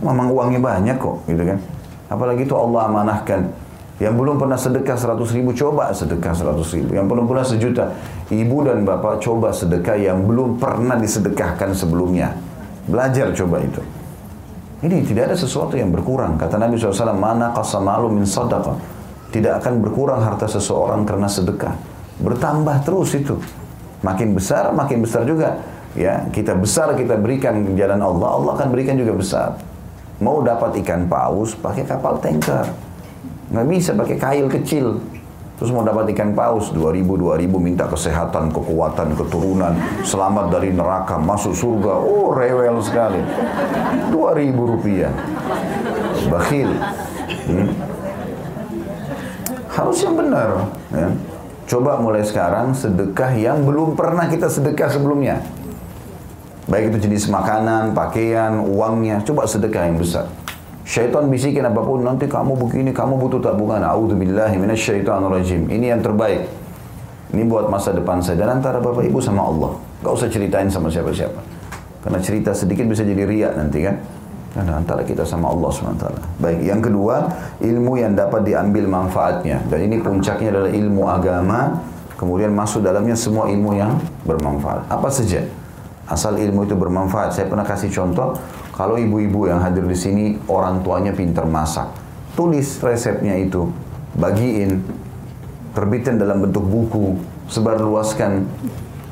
Speaker 1: Memang uangnya banyak kok, gitu kan. Apalagi itu Allah amanahkan yang belum pernah sedekah 100 ribu, coba sedekah 100 ribu. Yang belum pernah sejuta, ibu dan bapak coba sedekah yang belum pernah disedekahkan sebelumnya. Belajar coba itu. Ini tidak ada sesuatu yang berkurang. Kata Nabi SAW, Mana qasamalu min sadaqah. Tidak akan berkurang harta seseorang karena sedekah. Bertambah terus itu. Makin besar, makin besar juga. Ya, kita besar kita berikan jalan Allah, Allah akan berikan juga besar. Mau dapat ikan paus, pakai kapal tanker Nggak bisa pakai kail kecil. Terus mau dapat ikan paus, 2000, 2000 minta kesehatan, kekuatan, keturunan, selamat dari neraka, masuk surga. Oh, rewel sekali. 2000 rupiah. Bakhil. Hmm. Harus yang benar. Ya. Coba mulai sekarang sedekah yang belum pernah kita sedekah sebelumnya. Baik itu jenis makanan, pakaian, uangnya. Coba sedekah yang besar. Syaitan bisikin apa pun, nanti kamu begini, kamu butuh tabungan. A'udzubillahi rajim. Ini yang terbaik. Ini buat masa depan saya. Dan antara bapak ibu sama Allah. Gak usah ceritain sama siapa-siapa. Karena cerita sedikit bisa jadi riak nanti kan. Karena antara kita sama Allah SWT. Baik, yang kedua, ilmu yang dapat diambil manfaatnya. Dan ini puncaknya adalah ilmu agama. Kemudian masuk dalamnya semua ilmu yang bermanfaat. Apa saja? Asal ilmu itu bermanfaat. Saya pernah kasih contoh, kalau ibu-ibu yang hadir di sini orang tuanya pintar masak, tulis resepnya itu, bagiin, terbitin dalam bentuk buku, sebarluaskan,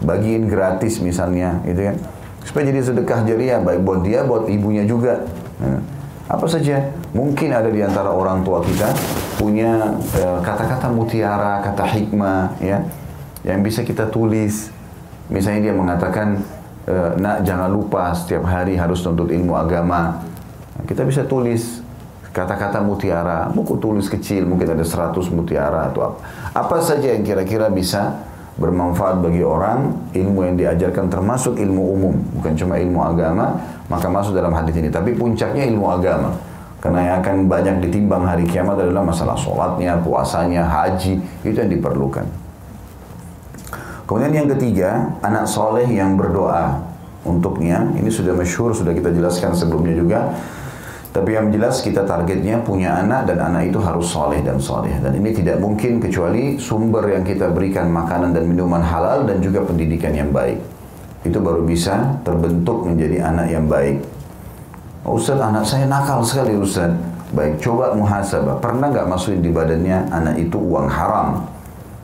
Speaker 1: bagiin gratis misalnya, gitu kan? Supaya jadi sedekah jariah baik buat dia, buat ibunya juga. Nah, apa saja mungkin ada di antara orang tua kita punya eh, kata-kata uh, mutiara, kata hikmah, ya, yang bisa kita tulis. Misalnya dia mengatakan nak jangan lupa setiap hari harus tuntut ilmu agama. Kita bisa tulis kata-kata mutiara, buku tulis kecil, mungkin ada 100 mutiara atau apa. Apa saja yang kira-kira bisa bermanfaat bagi orang, ilmu yang diajarkan termasuk ilmu umum, bukan cuma ilmu agama, maka masuk dalam hadis ini. Tapi puncaknya ilmu agama. Karena yang akan banyak ditimbang hari kiamat adalah masalah sholatnya, puasanya, haji, itu yang diperlukan. Kemudian yang ketiga, anak soleh yang berdoa untuknya. Ini sudah masyhur, sudah kita jelaskan sebelumnya juga. Tapi yang jelas kita targetnya punya anak dan anak itu harus soleh dan soleh. Dan ini tidak mungkin kecuali sumber yang kita berikan makanan dan minuman halal dan juga pendidikan yang baik. Itu baru bisa terbentuk menjadi anak yang baik. Oh, Ustaz, anak saya nakal sekali Ustaz. Baik, coba muhasabah. Pernah nggak masukin di badannya anak itu uang haram?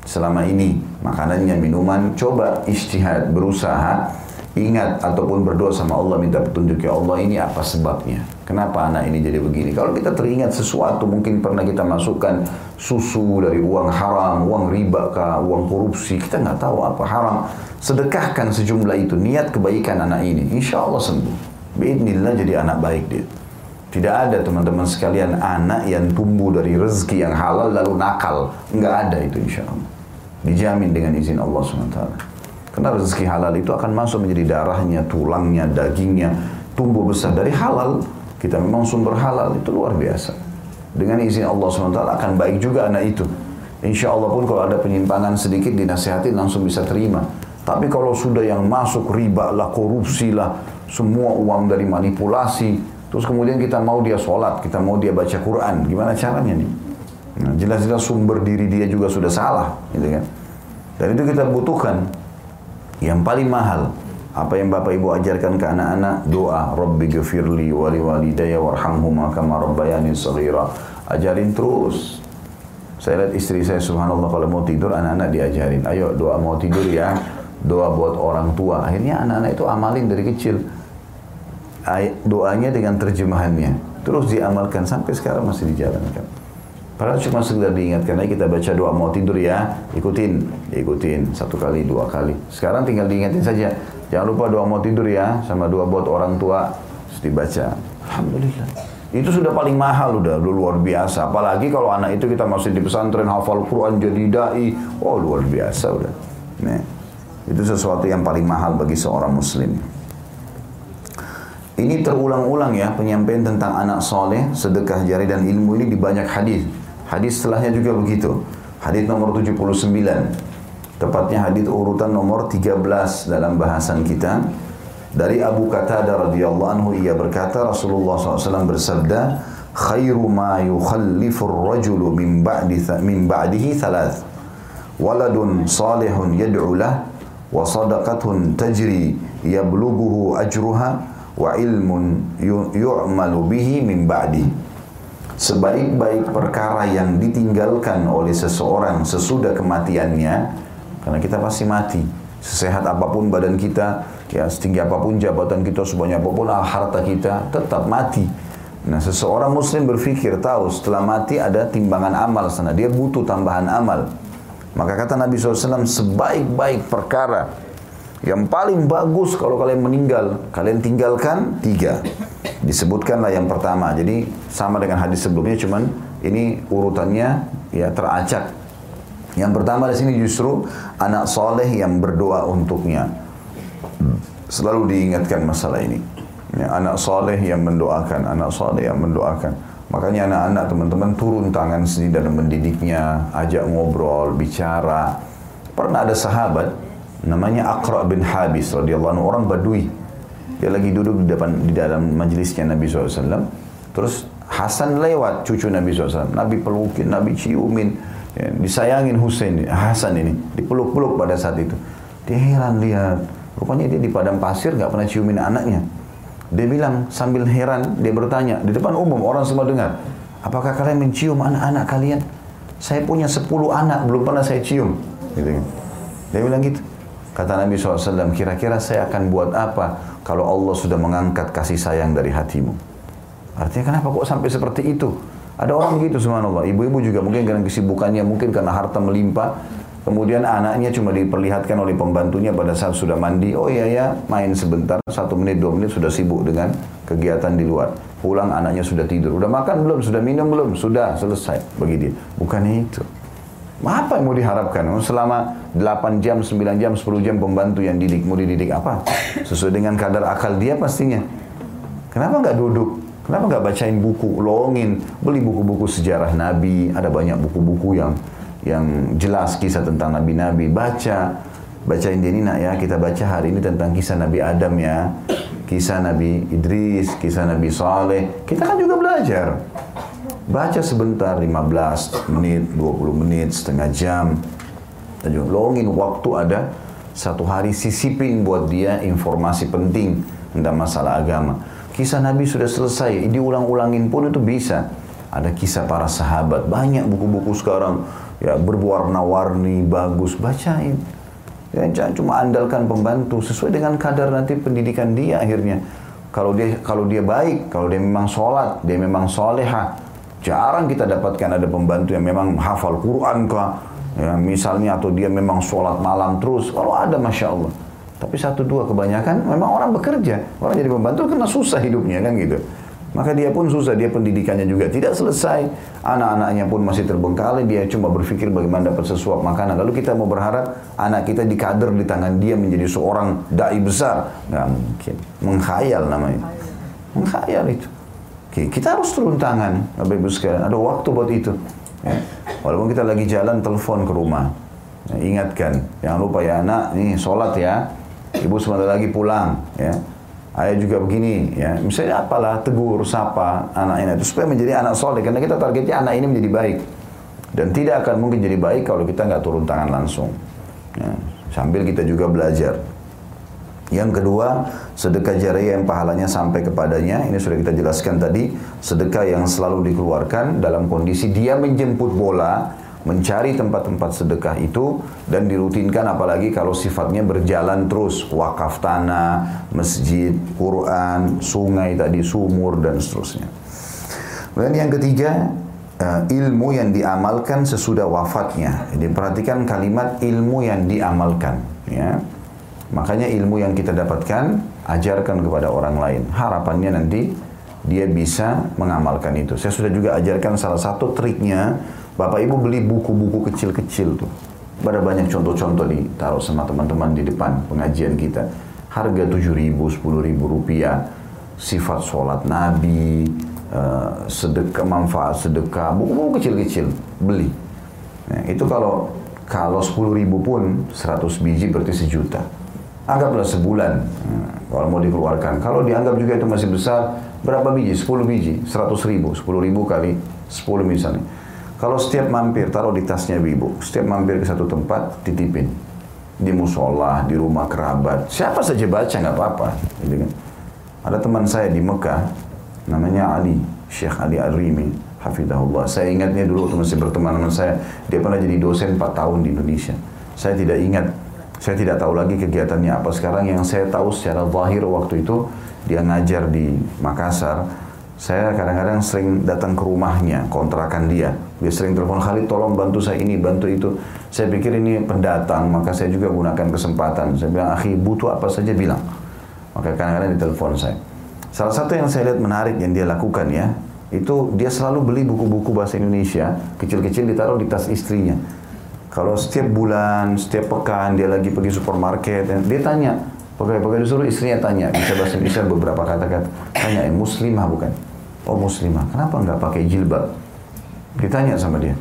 Speaker 1: selama ini makanannya minuman coba istihad berusaha ingat ataupun berdoa sama Allah minta petunjuk ya Allah ini apa sebabnya kenapa anak ini jadi begini kalau kita teringat sesuatu mungkin pernah kita masukkan susu dari uang haram uang riba kah uang korupsi kita nggak tahu apa haram sedekahkan sejumlah itu niat kebaikan anak ini insya Allah sembuh Bismillah jadi anak baik dia. Tidak ada teman-teman sekalian anak yang tumbuh dari rezeki yang halal lalu nakal. Enggak ada itu insya Allah. Dijamin dengan izin Allah SWT. Karena rezeki halal itu akan masuk menjadi darahnya, tulangnya, dagingnya, tumbuh besar dari halal. Kita memang sumber halal itu luar biasa. Dengan izin Allah SWT akan baik juga anak itu. Insya Allah pun kalau ada penyimpangan sedikit dinasihati langsung bisa terima. Tapi kalau sudah yang masuk riba lah, korupsi lah, semua uang dari manipulasi, Terus kemudian kita mau dia sholat, kita mau dia baca Quran, gimana caranya nih? Nah, jelas-jelas sumber diri dia juga sudah salah, gitu kan? Dan itu kita butuhkan yang paling mahal. Apa yang Bapak Ibu ajarkan ke anak-anak? Doa, Rabbi gafirli wali walidayya warhamhuma kama rabbayani saghira. Ajarin terus. Saya lihat istri saya subhanallah kalau mau tidur anak-anak diajarin. Ayo doa mau tidur ya. Doa buat orang tua. Akhirnya anak-anak itu amalin dari kecil doanya dengan terjemahannya. Terus diamalkan sampai sekarang masih dijalankan. Padahal cuma sekedar diingatkan aja kita baca doa mau tidur ya, ikutin, ikutin satu kali, dua kali. Sekarang tinggal diingatin saja, jangan lupa doa mau tidur ya, sama doa buat orang tua, terus dibaca. Alhamdulillah. Itu sudah paling mahal udah, luar biasa. Apalagi kalau anak itu kita masih di pesantren hafal Quran jadi dai, oh luar biasa udah. Nih, itu sesuatu yang paling mahal bagi seorang muslim. Ini terulang-ulang ya penyampaian tentang anak soleh, sedekah jari dan ilmu ini di banyak hadis. Hadis setelahnya juga begitu. Hadis nomor 79. Tepatnya hadis urutan nomor 13 dalam bahasan kita. Dari Abu Qatada radhiyallahu anhu ia berkata Rasulullah SAW bersabda, "Khairu ma yukhallifu ar-rajulu min ba'di min ba'dihi thalath. Waladun salihun yad'u lah wa sadaqatun tajri yablughuhu ajruha." wa ilmun yu'malu bihi min ba'di. Sebaik-baik perkara yang ditinggalkan oleh seseorang sesudah kematiannya, karena kita pasti mati. Sesehat apa pun badan kita, ya setinggi apa pun jabatan kita, sebanyak apa pun harta kita, tetap mati. Nah, seseorang muslim berpikir tahu setelah mati ada timbangan amal sana, dia butuh tambahan amal. Maka kata Nabi SAW, sebaik-baik perkara yang paling bagus kalau kalian meninggal, kalian tinggalkan tiga. Disebutkanlah yang pertama. Jadi sama dengan hadis sebelumnya, cuman ini urutannya ya teracak. Yang pertama di sini justru anak soleh yang berdoa untuknya. Selalu diingatkan masalah ini. Ya, anak soleh yang mendoakan, anak soleh yang mendoakan. Makanya anak-anak teman-teman turun tangan sendiri dalam mendidiknya, ajak ngobrol, bicara. Pernah ada sahabat namanya Aqra bin Habis radhiyallahu anhu orang Badui. Dia lagi duduk di depan di dalam majelisnya Nabi SAW. Terus Hasan lewat cucu Nabi SAW. Nabi pelukin, Nabi ciumin, ya, disayangin Husain, Hasan ini dipeluk-peluk pada saat itu. Dia heran lihat, rupanya dia di padang pasir nggak pernah ciumin anaknya. Dia bilang sambil heran, dia bertanya di depan umum orang semua dengar, apakah kalian mencium anak-anak kalian? Saya punya 10 anak belum pernah saya cium. Gitu. Dia bilang gitu. Kata Nabi SAW, kira-kira saya akan buat apa kalau Allah sudah mengangkat kasih sayang dari hatimu? Artinya kenapa kok sampai seperti itu? Ada orang begitu subhanallah. Ibu-ibu juga mungkin karena kesibukannya, mungkin karena harta melimpah. Kemudian anaknya cuma diperlihatkan oleh pembantunya pada saat sudah mandi. Oh iya ya, main sebentar, satu menit, dua menit sudah sibuk dengan kegiatan di luar. Pulang anaknya sudah tidur. Udah makan belum? Sudah minum belum? Sudah, selesai. Bagi dia. Bukan itu. Apa yang mau diharapkan? Selama 8 jam, 9 jam, 10 jam pembantu yang didik, mau dididik apa? Sesuai dengan kadar akal dia pastinya. Kenapa nggak duduk? Kenapa nggak bacain buku, longin, beli buku-buku sejarah Nabi, ada banyak buku-buku yang yang jelas kisah tentang Nabi-Nabi, baca, bacain dia ini nak ya, kita baca hari ini tentang kisah Nabi Adam ya, kisah Nabi Idris, kisah Nabi Saleh, kita kan juga belajar. Baca sebentar 15 menit, 20 menit, setengah jam. Longin waktu ada satu hari sisipin buat dia informasi penting tentang masalah agama. Kisah Nabi sudah selesai, diulang-ulangin pun itu bisa. Ada kisah para sahabat, banyak buku-buku sekarang ya berwarna-warni, bagus, bacain. Ya, jangan cuma andalkan pembantu sesuai dengan kadar nanti pendidikan dia akhirnya. Kalau dia kalau dia baik, kalau dia memang sholat, dia memang soleha, Jarang kita dapatkan ada pembantu yang memang hafal Quran kah, ya, misalnya atau dia memang sholat malam terus. Kalau ada, masya Allah. Tapi satu dua kebanyakan memang orang bekerja. Orang jadi pembantu karena susah hidupnya kan gitu. Maka dia pun susah, dia pendidikannya juga tidak selesai. Anak-anaknya pun masih terbengkalai, dia cuma berpikir bagaimana dapat sesuap makanan. Lalu kita mau berharap anak kita dikader di tangan dia menjadi seorang da'i besar. Nggak mungkin. Menghayal namanya. Menghayal itu. Kita harus turun tangan, Bapak Ibu sekalian. Ada waktu buat itu. Ya. Walaupun kita lagi jalan, telepon ke rumah. Ya, ingatkan, jangan lupa ya anak, nih sholat ya. Ibu sebentar lagi pulang. Ya ayah juga begini ya misalnya apalah tegur sapa anak ini itu supaya menjadi anak soleh karena kita targetnya anak ini menjadi baik dan tidak akan mungkin jadi baik kalau kita nggak turun tangan langsung ya, sambil kita juga belajar yang kedua, sedekah jariah yang pahalanya sampai kepadanya. Ini sudah kita jelaskan tadi. Sedekah yang selalu dikeluarkan dalam kondisi dia menjemput bola mencari tempat-tempat sedekah itu dan dirutinkan apalagi kalau sifatnya berjalan terus wakaf tanah, masjid, Quran, sungai tadi, sumur dan seterusnya. Kemudian yang ketiga uh, ilmu yang diamalkan sesudah wafatnya. Jadi perhatikan kalimat ilmu yang diamalkan ya. Makanya ilmu yang kita dapatkan ajarkan kepada orang lain. Harapannya nanti dia bisa mengamalkan itu. Saya sudah juga ajarkan salah satu triknya Bapak Ibu beli buku-buku kecil-kecil tuh. Ada banyak contoh-contoh ditaruh sama teman-teman di depan pengajian kita. Harga 7 ribu, 10 ribu rupiah. Sifat sholat Nabi, uh, sedekah, manfaat sedekah, buku-buku kecil-kecil. Beli. Nah, itu kalau kalau 10 ribu pun 100 biji berarti sejuta. Anggaplah sebulan nah, kalau mau dikeluarkan. Kalau dianggap juga itu masih besar, berapa biji? 10 biji, 100 ribu. 10 ribu kali 10 misalnya. Kalau setiap mampir, taruh di tasnya ibu. Setiap mampir ke satu tempat, titipin. Di musola, di rumah kerabat. Siapa saja baca, nggak apa-apa. Kan. Ada teman saya di Mekah, namanya Ali, Syekh Ali Ar-Rimi, Hafidahullah. Saya ingatnya dulu waktu masih berteman dengan saya, dia pernah jadi dosen 4 tahun di Indonesia. Saya tidak ingat, saya tidak tahu lagi kegiatannya apa sekarang. Yang saya tahu secara zahir waktu itu, dia ngajar di Makassar, saya kadang-kadang sering datang ke rumahnya, kontrakan dia. Dia sering telepon Khalid, tolong bantu saya ini, bantu itu. Saya pikir ini pendatang, maka saya juga gunakan kesempatan. Saya bilang, akhi butuh apa saja bilang. Maka kadang-kadang ditelepon saya. Salah satu yang saya lihat menarik yang dia lakukan ya, itu dia selalu beli buku-buku bahasa Indonesia, kecil-kecil ditaruh di tas istrinya. Kalau setiap bulan, setiap pekan dia lagi pergi supermarket, dia tanya, Pokoknya disuruh istrinya tanya, bisa bahasa Indonesia beberapa kata-kata. Tanya, eh, muslimah bukan? Oh muslimah, kenapa nggak pakai jilbab? Ditanya sama dia.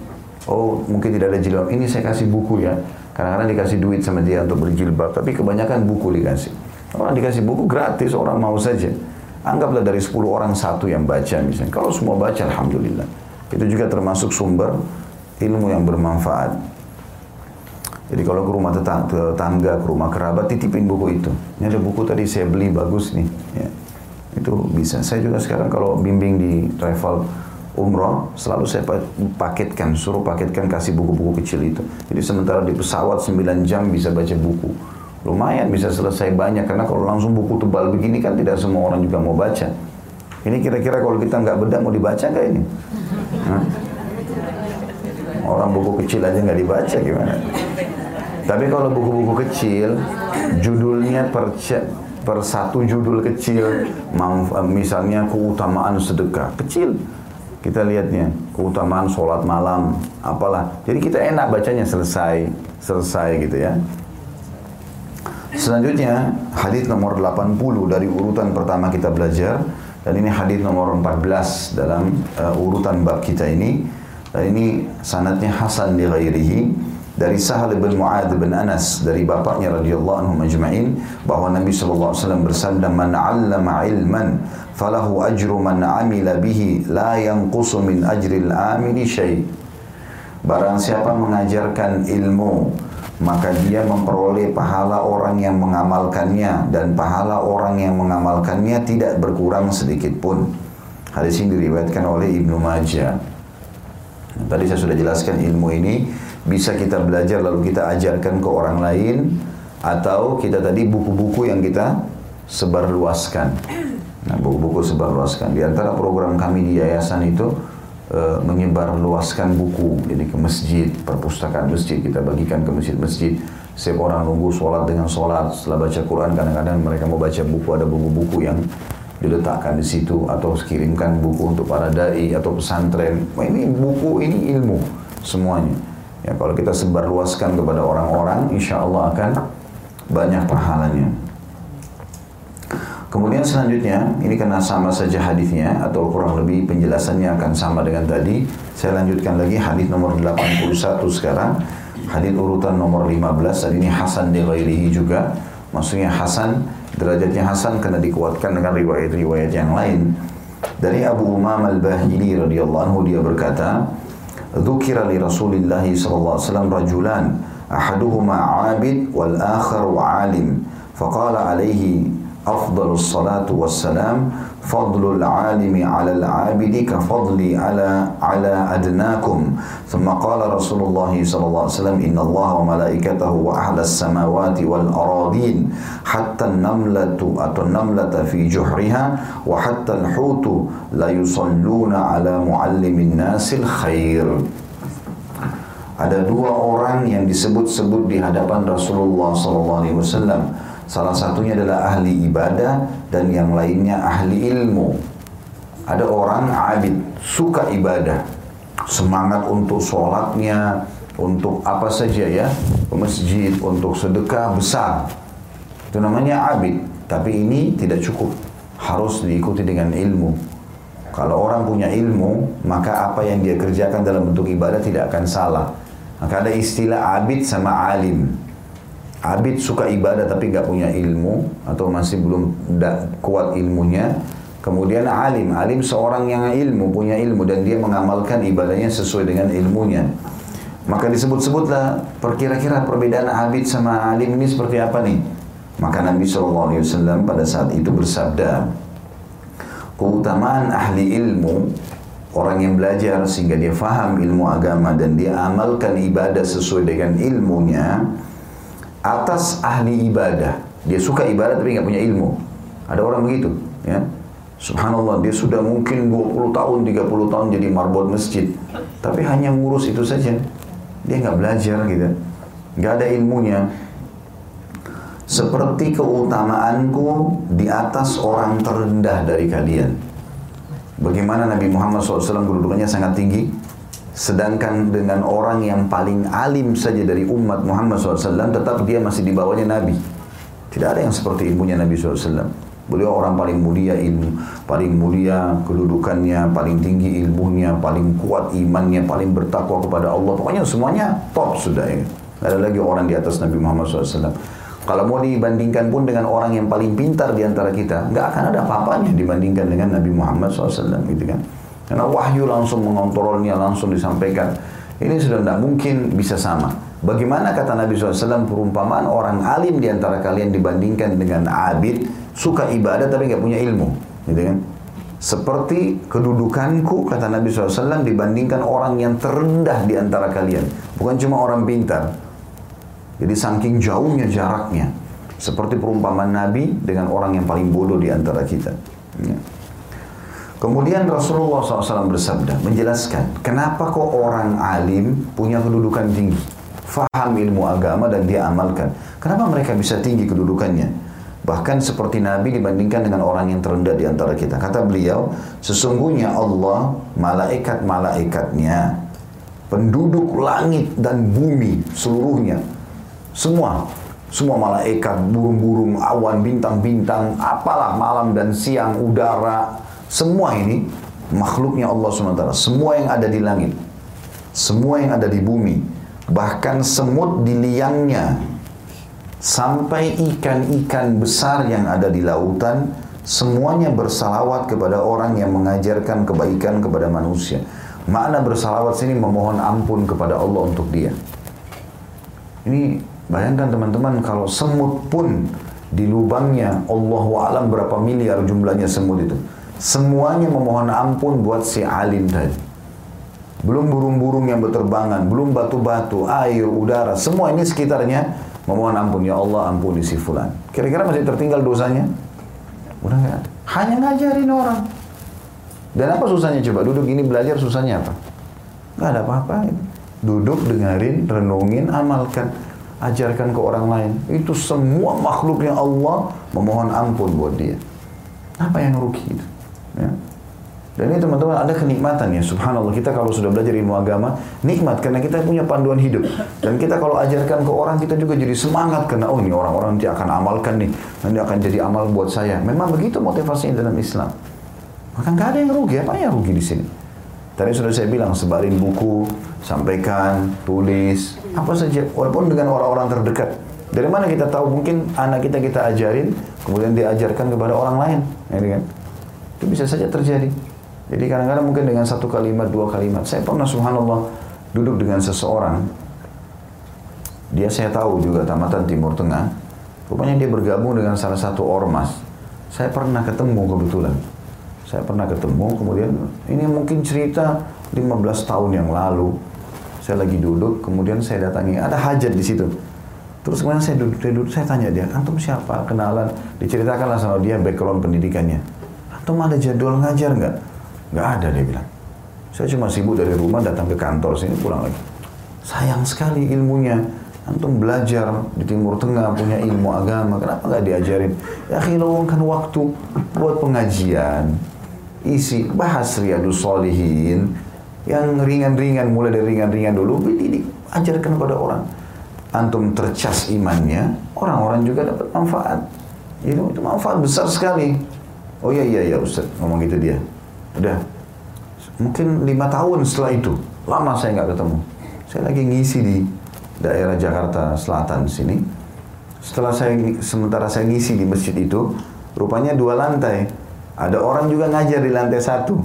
Speaker 1: Oh mungkin tidak ada jilbab, ini saya kasih buku ya. Kadang-kadang dikasih duit sama dia untuk beli jilbab, tapi kebanyakan buku dikasih. Orang dikasih buku gratis, orang mau saja. Anggaplah dari 10 orang satu yang baca misalnya. Kalau semua baca, Alhamdulillah. Itu juga termasuk sumber ilmu yang bermanfaat. Jadi kalau ke rumah tetangga, ke rumah kerabat, titipin buku itu. Ini ada buku tadi saya beli bagus nih. Ya. Itu bisa. Saya juga sekarang kalau bimbing di travel umroh, selalu saya paketkan, suruh paketkan kasih buku-buku kecil itu. Jadi sementara di pesawat 9 jam bisa baca buku. Lumayan bisa selesai banyak, karena kalau langsung buku tebal begini kan tidak semua orang juga mau baca. Ini kira-kira kalau kita nggak bedah mau dibaca nggak ini? Hah? Orang buku kecil aja nggak dibaca gimana? Tapi kalau buku-buku kecil, judulnya per, per satu judul kecil, misalnya keutamaan sedekah, kecil. Kita lihatnya, keutamaan sholat malam, apalah. Jadi kita enak bacanya selesai, selesai gitu ya. Selanjutnya, hadis nomor 80 dari urutan pertama kita belajar. Dan ini hadis nomor 14 dalam uh, urutan bab kita ini. Dan ini sanatnya Hasan di ghairihi dari Sahal bin Mu'ad bin Anas dari bapaknya radhiyallahu anhu majma'in bahwa Nabi sallallahu alaihi wasallam bersabda man 'allama 'ilman falahu ajru man 'amila bihi la yanqusu min ajril 'amili syai' Barang siapa mengajarkan ilmu maka dia memperoleh pahala orang yang mengamalkannya dan pahala orang yang mengamalkannya tidak berkurang sedikit pun. Hadis ini diriwayatkan oleh Ibnu Majah. Tadi saya sudah jelaskan ilmu ini bisa kita belajar lalu kita ajarkan ke orang lain atau kita tadi buku-buku yang kita sebarluaskan. Nah, buku-buku sebarluaskan. Di antara program kami di yayasan itu e, menyebarluaskan buku, jadi ke masjid, perpustakaan masjid kita bagikan ke masjid-masjid Setiap orang nunggu sholat dengan sholat, setelah baca Quran kadang-kadang mereka mau baca buku, ada buku-buku yang diletakkan di situ atau kirimkan buku untuk para dai atau pesantren. Ini buku ini ilmu semuanya. Ya kalau kita sebarluaskan kepada orang-orang, insya Allah akan banyak pahalanya. Kemudian selanjutnya, ini karena sama saja hadisnya atau kurang lebih penjelasannya akan sama dengan tadi. Saya lanjutkan lagi hadis nomor 81 sekarang. Hadis urutan nomor 15 dan ini Hasan di ghairihi juga. Maksudnya Hasan, derajatnya Hasan karena dikuatkan dengan riwayat-riwayat yang lain. Dari Abu Umam al-Bahili radhiyallahu anhu dia berkata, ذكر لرسول الله صلى الله عليه وسلم رجلان أحدهما عابد والآخر عالم فقال عليه أفضل الصلاة والسلام فضل العالم على العابد كفضلي على على أدناكم. ثم قال رسول الله صلى الله عليه وسلم إن الله وملائكته وأهل السماوات والأراضين حتى النملة النملة في جحرها وحتى الحوت لا يصلون على معلم الناس الخير. Ada dua orang yang disebut-sebut di hadapan Rasulullah SAW Salah satunya adalah ahli ibadah dan yang lainnya ahli ilmu. Ada orang abid, suka ibadah, semangat untuk sholatnya, untuk apa saja ya, masjid, untuk sedekah besar. Itu namanya abid. Tapi ini tidak cukup, harus diikuti dengan ilmu. Kalau orang punya ilmu, maka apa yang dia kerjakan dalam bentuk ibadah tidak akan salah. Maka ada istilah abid sama alim. Abid suka ibadah tapi nggak punya ilmu atau masih belum kuat ilmunya. Kemudian alim, alim seorang yang ilmu, punya ilmu dan dia mengamalkan ibadahnya sesuai dengan ilmunya. Maka disebut-sebutlah perkira-kira perbedaan abid sama alim ini seperti apa nih? Maka Nabi SAW pada saat itu bersabda, keutamaan ahli ilmu, orang yang belajar sehingga dia faham ilmu agama dan dia amalkan ibadah sesuai dengan ilmunya, atas ahli ibadah. Dia suka ibadah tapi nggak punya ilmu. Ada orang begitu, ya. Subhanallah, dia sudah mungkin 20 tahun, 30 tahun jadi marbot masjid. Tapi hanya ngurus itu saja. Dia nggak belajar gitu. Nggak ada ilmunya. Seperti keutamaanku di atas orang terendah dari kalian. Bagaimana Nabi Muhammad SAW kedudukannya sangat tinggi? Sedangkan dengan orang yang paling alim saja dari umat Muhammad SAW, tetap dia masih di bawahnya Nabi. Tidak ada yang seperti ilmunya Nabi SAW. Beliau orang paling mulia ilmu, paling mulia kedudukannya, paling tinggi ilmunya, paling kuat imannya, paling bertakwa kepada Allah. Pokoknya semuanya top sudah ya. Ada lagi orang di atas Nabi Muhammad SAW. Kalau mau dibandingkan pun dengan orang yang paling pintar di antara kita, nggak akan ada apa-apanya dibandingkan dengan Nabi Muhammad SAW, gitu kan? Karena wahyu langsung mengontrolnya, langsung disampaikan. Ini sudah tidak mungkin bisa sama. Bagaimana kata Nabi SAW perumpamaan orang alim di antara kalian dibandingkan dengan abid, suka ibadah tapi nggak punya ilmu. Gitu kan? Seperti kedudukanku, kata Nabi SAW, dibandingkan orang yang terendah di antara kalian. Bukan cuma orang pintar. Jadi saking jauhnya jaraknya. Seperti perumpamaan Nabi dengan orang yang paling bodoh di antara kita. Ya. Kemudian Rasulullah SAW bersabda, menjelaskan, kenapa kok orang alim punya kedudukan tinggi? Faham ilmu agama dan dia amalkan. Kenapa mereka bisa tinggi kedudukannya? Bahkan seperti Nabi dibandingkan dengan orang yang terendah di antara kita. Kata beliau, sesungguhnya Allah, malaikat-malaikatnya, penduduk langit dan bumi seluruhnya, semua semua malaikat, burung-burung, awan, bintang-bintang, apalah malam dan siang, udara, semua ini makhluknya Allah SWT. Semua yang ada di langit. Semua yang ada di bumi. Bahkan semut di liangnya. Sampai ikan-ikan besar yang ada di lautan. Semuanya bersalawat kepada orang yang mengajarkan kebaikan kepada manusia. Makna bersalawat sini memohon ampun kepada Allah untuk dia. Ini bayangkan teman-teman kalau semut pun di lubangnya Allah alam berapa miliar jumlahnya semut itu. Semuanya memohon ampun buat si alim tadi. Belum burung-burung yang berterbangan, belum batu-batu, air, udara, semua ini sekitarnya memohon ampun. Ya Allah ampuni si fulan. Kira-kira masih tertinggal dosanya? Udah nggak ada. Hanya ngajarin orang. Dan apa susahnya coba? Duduk ini belajar susahnya apa? Gak ada apa-apa. Duduk, dengerin, renungin, amalkan. ajarkan ke orang lain. Itu semua makhluknya Allah memohon ampun buat dia. Apa yang rugi itu? Ya. Dan ini teman-teman ada kenikmatan ya. Subhanallah kita kalau sudah belajar ilmu agama Nikmat karena kita punya panduan hidup. Dan kita kalau ajarkan ke orang kita juga jadi semangat Karena oh ini orang-orang nanti akan amalkan nih. Nanti akan jadi amal buat saya. Memang begitu motivasinya dalam Islam. Maka nggak ada yang rugi, apa yang rugi di sini? Tadi sudah saya bilang sebarin buku Sampaikan, tulis Apa saja, walaupun dengan orang-orang terdekat. Dari mana kita tahu? Mungkin anak kita kita ajarin Kemudian diajarkan kepada orang lain. Ya, kan? Itu bisa saja terjadi jadi kadang-kadang mungkin dengan satu kalimat, dua kalimat. Saya pernah subhanallah duduk dengan seseorang. Dia saya tahu juga tamatan Timur Tengah. Rupanya dia bergabung dengan salah satu ormas. Saya pernah ketemu kebetulan. Saya pernah ketemu, kemudian ini mungkin cerita 15 tahun yang lalu. Saya lagi duduk, kemudian saya datangi, ada hajat di situ. Terus kemudian saya duduk, saya, duduk, saya tanya dia, antum siapa? Kenalan, diceritakanlah sama dia background pendidikannya. Antum ada jadwal ngajar nggak? Nggak ada dia bilang. Saya cuma sibuk dari rumah datang ke kantor sini pulang lagi. Sayang sekali ilmunya. Antum belajar di Timur Tengah punya ilmu agama, kenapa nggak diajarin? Ya kan waktu buat pengajian, isi bahas riyadus solihin, yang ringan-ringan mulai dari ringan-ringan dulu, dididik, ajarkan kepada orang. Antum tercas imannya, orang-orang juga dapat manfaat. Itu, itu manfaat besar sekali. Oh iya iya iya Ustaz, ngomong gitu dia. Udah. Mungkin lima tahun setelah itu. Lama saya nggak ketemu. Saya lagi ngisi di daerah Jakarta Selatan sini. Setelah saya sementara saya ngisi di masjid itu, rupanya dua lantai. Ada orang juga ngajar di lantai satu.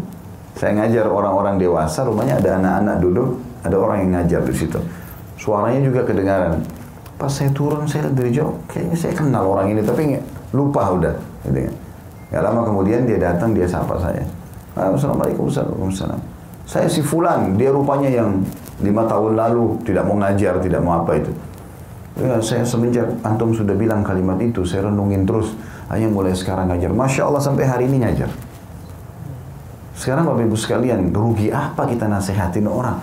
Speaker 1: Saya ngajar orang-orang dewasa, rupanya ada anak-anak duduk, ada orang yang ngajar di situ. Suaranya juga kedengaran. Pas saya turun, saya lihat dari jauh, kayaknya saya kenal orang ini, tapi lupa udah. Gitu kan. Gak lama kemudian dia datang, dia sapa saya. Assalamualaikum Waalaikumsalam. Saya si Fulan, dia rupanya yang lima tahun lalu tidak mau ngajar, tidak mau apa itu. Ya, saya semenjak antum sudah bilang kalimat itu, saya renungin terus. Hanya mulai sekarang ngajar. Masya Allah sampai hari ini ngajar. Sekarang Bapak Ibu sekalian, rugi apa kita nasihatin orang?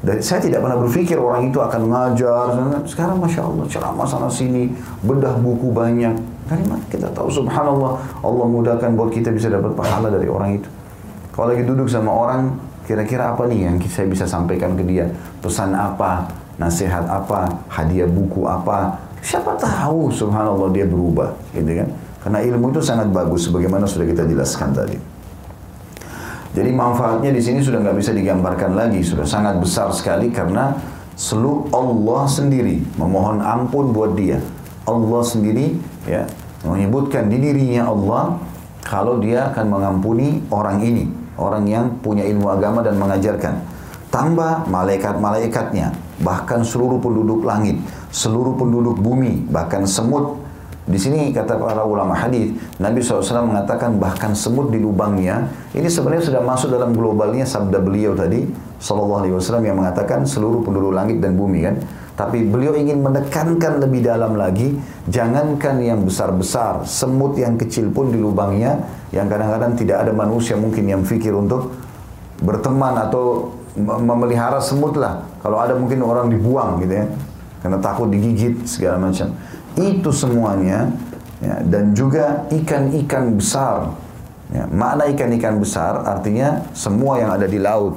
Speaker 1: Dari, saya tidak pernah berpikir orang itu akan ngajar. Sekarang Masya Allah, ceramah sana sini, bedah buku banyak. Dari mana kita tahu subhanallah Allah mudahkan buat kita bisa dapat pahala dari orang itu. Kalau lagi duduk sama orang, kira-kira apa nih yang saya bisa sampaikan ke dia? Pesan apa? Nasihat apa? Hadiah buku apa? Siapa tahu subhanallah dia berubah, gitu kan? Karena ilmu itu sangat bagus sebagaimana sudah kita jelaskan tadi. Jadi manfaatnya di sini sudah nggak bisa digambarkan lagi, sudah sangat besar sekali karena seluruh Allah sendiri memohon ampun buat dia. Allah sendiri ya menyebutkan di dirinya Allah kalau dia akan mengampuni orang ini, orang yang punya ilmu agama dan mengajarkan. Tambah malaikat-malaikatnya, bahkan seluruh penduduk langit, seluruh penduduk bumi, bahkan semut. Di sini kata para ulama hadis, Nabi SAW mengatakan bahkan semut di lubangnya. Ini sebenarnya sudah masuk dalam globalnya sabda beliau tadi, Wasallam yang mengatakan seluruh penduduk langit dan bumi kan. Tapi beliau ingin menekankan lebih dalam lagi, jangankan yang besar-besar, semut yang kecil pun di lubangnya, yang kadang-kadang tidak ada manusia mungkin yang pikir untuk berteman atau memelihara semut lah. Kalau ada mungkin orang dibuang gitu ya, karena takut digigit segala macam. Itu semuanya, ya, dan juga ikan-ikan besar. Ya, makna ikan-ikan besar artinya semua yang ada di laut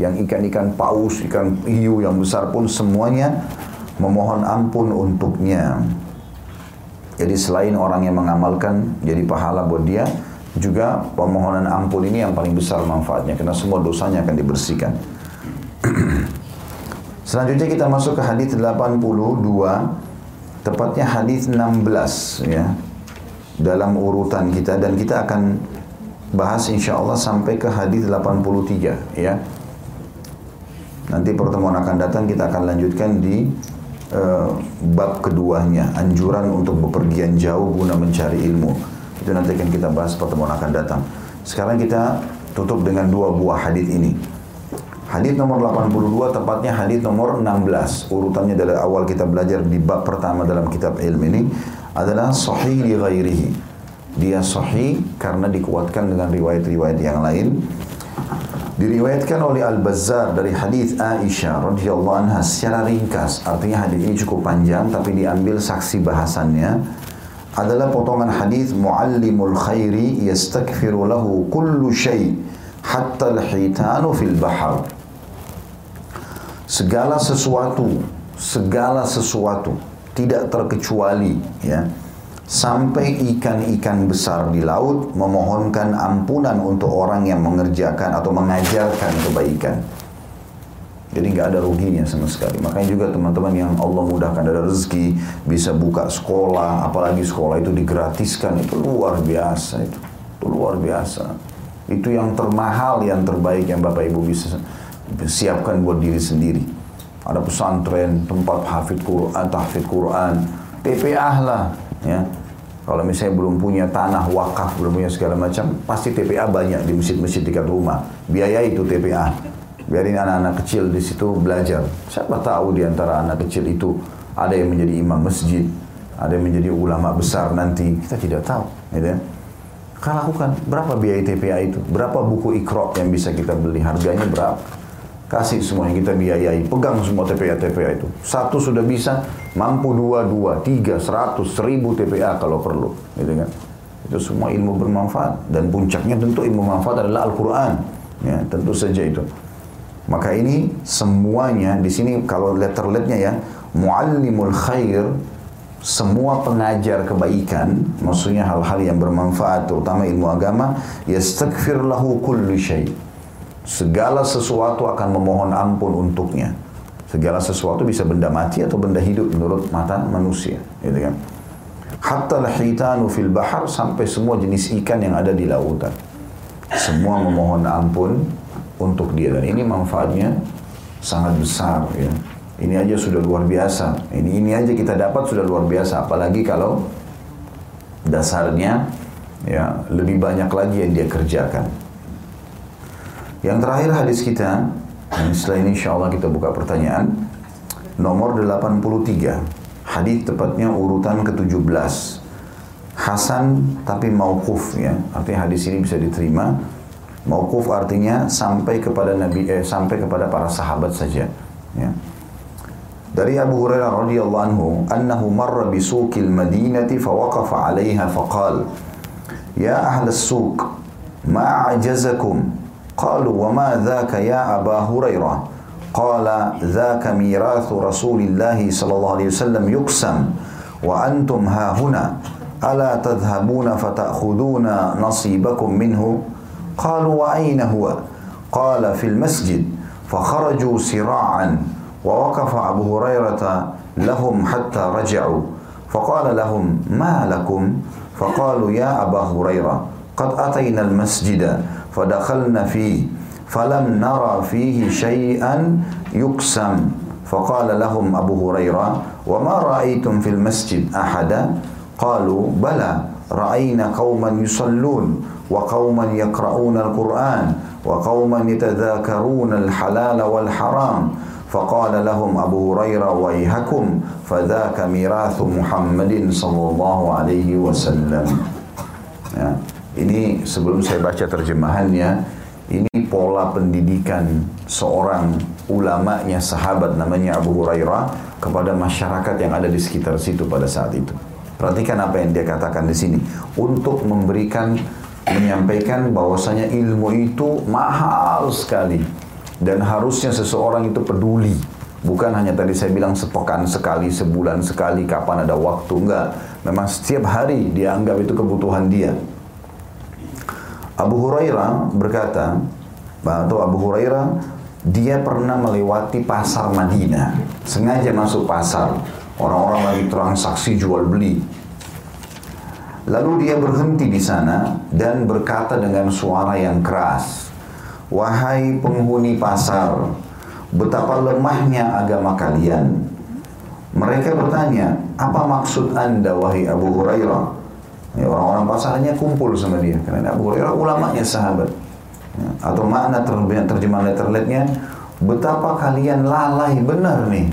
Speaker 1: yang ikan-ikan paus, ikan hiu yang besar pun semuanya memohon ampun untuknya. Jadi selain orang yang mengamalkan jadi pahala buat dia, juga permohonan ampun ini yang paling besar manfaatnya. Karena semua dosanya akan dibersihkan. Selanjutnya kita masuk ke hadis 82 tepatnya hadis 16 ya. Dalam urutan kita. Dan kita akan bahas insya Allah sampai ke hadis 83 ya Nanti pertemuan akan datang kita akan lanjutkan di uh, bab keduanya, anjuran untuk bepergian jauh guna mencari ilmu. Itu nanti akan kita bahas pertemuan akan datang. Sekarang kita tutup dengan dua buah hadis ini. Hadis nomor 82 tepatnya hadis nomor 16. Urutannya dari awal kita belajar di bab pertama dalam kitab ilmu ini adalah sahih li ghairihi. Dia sahih karena dikuatkan dengan riwayat-riwayat yang lain Diriwayatkan oleh Al-Bazzar dari hadis Aisyah radhiyallahu anha secara ringkas. Artinya hadis ini cukup panjang tapi diambil saksi bahasannya adalah potongan hadis muallimul khairi yastakfiru lahu kullu syai hatta al-hitanu fil bahar. Segala sesuatu, segala sesuatu tidak terkecuali ya sampai ikan-ikan besar di laut memohonkan ampunan untuk orang yang mengerjakan atau mengajarkan kebaikan. Jadi nggak ada ruginya sama sekali. Makanya juga teman-teman yang Allah mudahkan ada rezeki bisa buka sekolah, apalagi sekolah itu digratiskan itu luar biasa itu, itu luar biasa. Itu yang termahal, yang terbaik yang Bapak Ibu bisa siapkan buat diri sendiri. Ada pesantren, tempat hafid Quran, tahfidz Quran, TPA lah, ya kalau misalnya belum punya tanah wakaf, belum punya segala macam, pasti TPA banyak di masjid-masjid dekat rumah. Biaya itu TPA. Biarin anak-anak kecil di situ belajar. Siapa tahu di antara anak kecil itu ada yang menjadi imam masjid, ada yang menjadi ulama besar nanti. Kita tidak tahu. Gitu ya. Kan lakukan. Berapa biaya TPA itu? Berapa buku ikro yang bisa kita beli? Harganya berapa? Kasih semua yang kita biayai. Pegang semua TPA-TPA itu. Satu sudah bisa, mampu dua, dua, tiga, seratus, seribu TPA kalau perlu. Gitu kan. Itu semua ilmu bermanfaat. Dan puncaknya tentu ilmu manfaat adalah Al-Quran. Ya, tentu saja itu. Maka ini semuanya di sini kalau letter-letternya ya, muallimul khair semua pengajar kebaikan, maksudnya hal-hal yang bermanfaat terutama ilmu agama, yastaghfir lahu kullu syai' segala sesuatu akan memohon ampun untuknya. Segala sesuatu bisa benda mati atau benda hidup menurut mata manusia, gitu kan. Hatta al-hitanu fil bahar sampai semua jenis ikan yang ada di lautan. Semua memohon ampun untuk dia dan ini manfaatnya sangat besar ya. Ini aja sudah luar biasa. Ini ini aja kita dapat sudah luar biasa apalagi kalau dasarnya ya lebih banyak lagi yang dia kerjakan. Yang terakhir hadis kita, dan setelah ini insya Allah kita buka pertanyaan. Nomor 83. Hadis tepatnya urutan ke-17. Hasan tapi mauquf ya. Artinya hadis ini bisa diterima. Mauquf artinya sampai kepada Nabi eh, sampai kepada para sahabat saja ya. Dari Abu Hurairah radhiyallahu anhu, annahu marra bi suqil Madinati fa waqafa 'alayha fa qala: "Ya ahla as-suq, ma a'jazakum قالوا وما ذاك يا أبا هريرة؟ قال ذاك ميراث رسول الله صلى الله عليه وسلم يقسم وأنتم ها هنا ألا تذهبون فتأخذون نصيبكم منه؟ قالوا وأين هو؟ قال في المسجد فخرجوا سراعا ووقف أبو هريرة لهم حتى رجعوا فقال لهم ما لكم؟ فقالوا يا أبا هريرة قد أتينا المسجد فدخلنا فيه فلم نرى فيه شيئا يقسم. فقال لهم أبو هريرة وما رأيتم في المسجد أحدا قالوا بلى رأينا قوما يصلون وقوما يقرؤون القرآن وقوما يتذاكرون الحلال والحرام. فقال لهم أبو هريرة ويهكم فذاك ميراث محمد صلى الله عليه وسلم. Ini sebelum saya baca terjemahannya, ini pola pendidikan seorang ulamanya sahabat namanya Abu Hurairah kepada masyarakat yang ada di sekitar situ pada saat itu. Perhatikan apa yang dia katakan di sini. Untuk memberikan menyampaikan bahwasanya ilmu itu mahal sekali. Dan harusnya seseorang itu peduli. Bukan hanya tadi saya bilang sepekan sekali sebulan sekali kapan ada waktu enggak. Memang setiap hari dia anggap itu kebutuhan dia Abu Hurairah berkata, atau Abu Hurairah dia pernah melewati pasar Madinah, sengaja masuk pasar. Orang-orang lagi transaksi jual beli. Lalu dia berhenti di sana dan berkata dengan suara yang keras, "Wahai penghuni pasar, betapa lemahnya agama kalian." Mereka bertanya, "Apa maksud Anda wahai Abu Hurairah?" Ya, orang-orang pasarnya kumpul sama dia. Karena Abu Hurairah ulamanya sahabat. Ya, atau makna terjemahan letterletnya, betapa kalian lalai benar nih.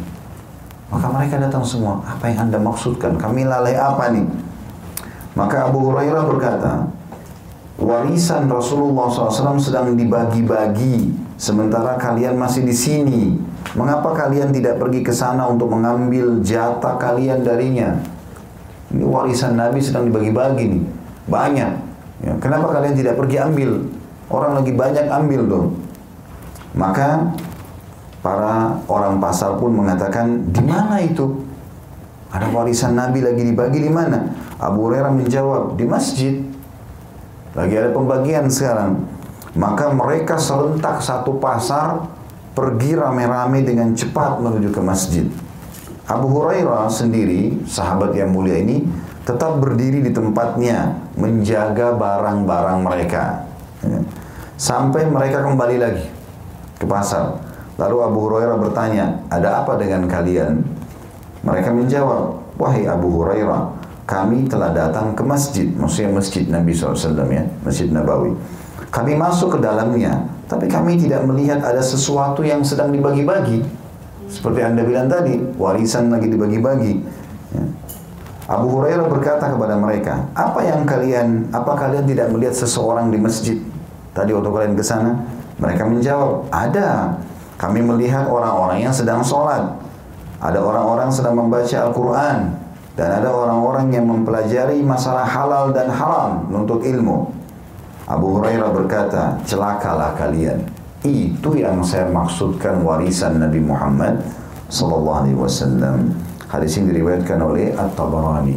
Speaker 1: Maka mereka datang semua, apa yang anda maksudkan? Kami lalai apa nih? Maka Abu Hurairah berkata, warisan Rasulullah SAW sedang dibagi-bagi, sementara kalian masih di sini. Mengapa kalian tidak pergi ke sana untuk mengambil jatah kalian darinya? Ini warisan Nabi sedang dibagi-bagi nih, banyak. Ya, kenapa kalian tidak pergi ambil? Orang lagi banyak ambil dong. Maka para orang pasar pun mengatakan, di mana itu? Ada warisan Nabi lagi dibagi di mana? Abu Hurairah menjawab, di masjid. Lagi ada pembagian sekarang. Maka mereka serentak satu pasar pergi rame-rame dengan cepat menuju ke masjid. Abu Hurairah sendiri, sahabat yang mulia ini, tetap berdiri di tempatnya menjaga barang-barang mereka. Ya. Sampai mereka kembali lagi ke pasar. Lalu Abu Hurairah bertanya, ada apa dengan kalian? Mereka menjawab, wahai Abu Hurairah, kami telah datang ke masjid, maksudnya masjid Nabi SAW ya, masjid Nabawi. Kami masuk ke dalamnya, tapi kami tidak melihat ada sesuatu yang sedang dibagi-bagi. Seperti anda bilang tadi, warisan lagi dibagi-bagi. Ya. Abu Hurairah berkata kepada mereka, apa yang kalian, apa kalian tidak melihat seseorang di masjid? Tadi waktu kalian ke sana, mereka menjawab, ada. Kami melihat orang-orang yang sedang sholat. Ada orang-orang sedang membaca Al-Quran. Dan ada orang-orang yang mempelajari masalah halal dan haram untuk ilmu. Abu Hurairah berkata, celakalah kalian. Itu yang saya maksudkan warisan Nabi Muhammad sallallahu alaihi wasallam. Hadis ini diriwayatkan oleh At-Tabarani.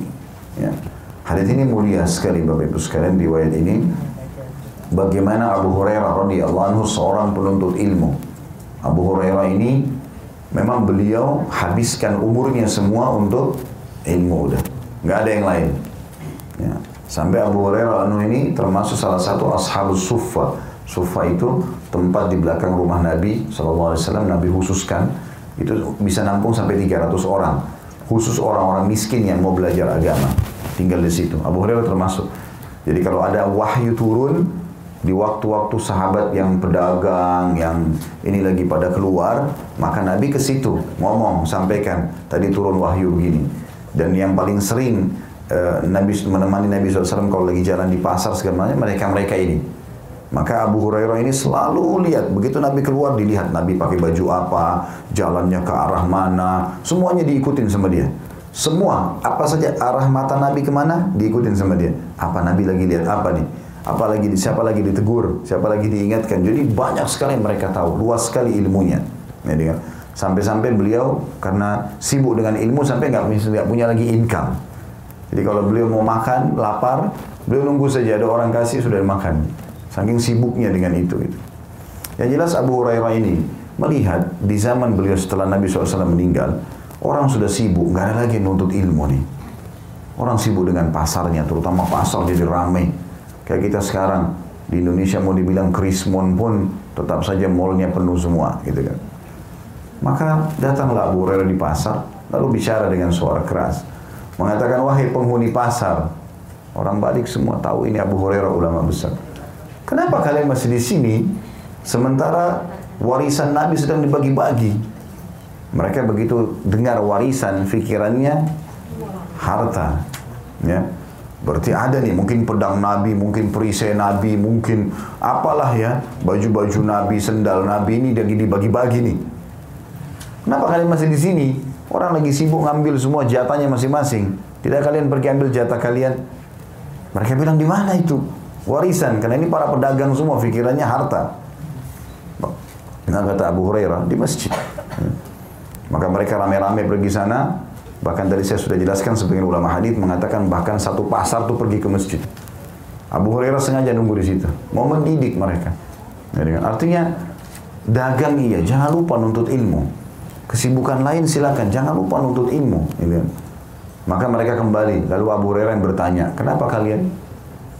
Speaker 1: Ya. Hadis ini mulia sekali Bapak Ibu sekalian riwayat ini. Bagaimana Abu Hurairah radhiyallahu anhu seorang penuntut ilmu Abu Hurairah ini memang beliau habiskan umurnya semua untuk ilmu udah nggak ada yang lain ya. sampai Abu Hurairah anu ini termasuk salah satu ashabus sufa sufa itu tempat di belakang rumah Nabi SAW Nabi khususkan. Itu bisa nampung sampai 300 orang khusus orang-orang miskin yang mau belajar agama. Tinggal di situ. Abu Hurairah termasuk. Jadi kalau ada wahyu turun di waktu-waktu sahabat yang pedagang yang ini lagi pada keluar maka Nabi ke situ ngomong sampaikan tadi turun wahyu begini. Dan yang paling sering uh, Nabi menemani Nabi SAW kalau lagi jalan di pasar segala macam mereka mereka ini maka Abu Hurairah ini selalu lihat begitu Nabi keluar dilihat Nabi pakai baju apa jalannya ke arah mana semuanya diikutin sama dia semua apa saja arah mata Nabi ke mana diikutin sama dia apa Nabi lagi lihat apa nih apalagi siapa lagi ditegur, siapa lagi diingatkan. Jadi banyak sekali mereka tahu, luas sekali ilmunya. Jadi kan sampai-sampai beliau karena sibuk dengan ilmu sampai nggak punya lagi income. Jadi kalau beliau mau makan, lapar, beliau nunggu saja ada orang kasih sudah makan. Saking sibuknya dengan itu. Gitu. Yang jelas Abu Hurairah ini melihat di zaman beliau setelah Nabi SAW meninggal, orang sudah sibuk, nggak ada lagi nuntut ilmu nih. Orang sibuk dengan pasarnya, terutama pasar jadi ramai Kayak kita sekarang di Indonesia mau dibilang krismon pun tetap saja mallnya penuh semua gitu kan. Maka datanglah Abu Hurairah di pasar lalu bicara dengan suara keras. Mengatakan wahai penghuni pasar. Orang balik semua tahu ini Abu Hurairah ulama besar. Kenapa kalian masih di sini sementara warisan Nabi sedang dibagi-bagi? Mereka begitu dengar warisan, pikirannya harta. Ya, Berarti ada nih, mungkin pedang Nabi, mungkin perisai Nabi, mungkin apalah ya, baju-baju Nabi, sendal Nabi ini lagi dibagi-bagi nih. Kenapa kalian masih di sini? Orang lagi sibuk ngambil semua jatahnya masing-masing. Tidak kalian pergi ambil jatah kalian? Mereka bilang di mana itu? Warisan, karena ini para pedagang semua pikirannya harta. Dengan kata Abu Hurairah di masjid. Maka mereka rame-rame pergi sana, Bahkan tadi saya sudah jelaskan sebagian ulama hadis mengatakan bahkan satu pasar tuh pergi ke masjid. Abu Hurairah sengaja nunggu di situ, mau mendidik mereka. Jadi, artinya dagang iya, jangan lupa nuntut ilmu. Kesibukan lain silakan, jangan lupa nuntut ilmu. Gitu. Maka mereka kembali, lalu Abu Hurairah yang bertanya, kenapa kalian?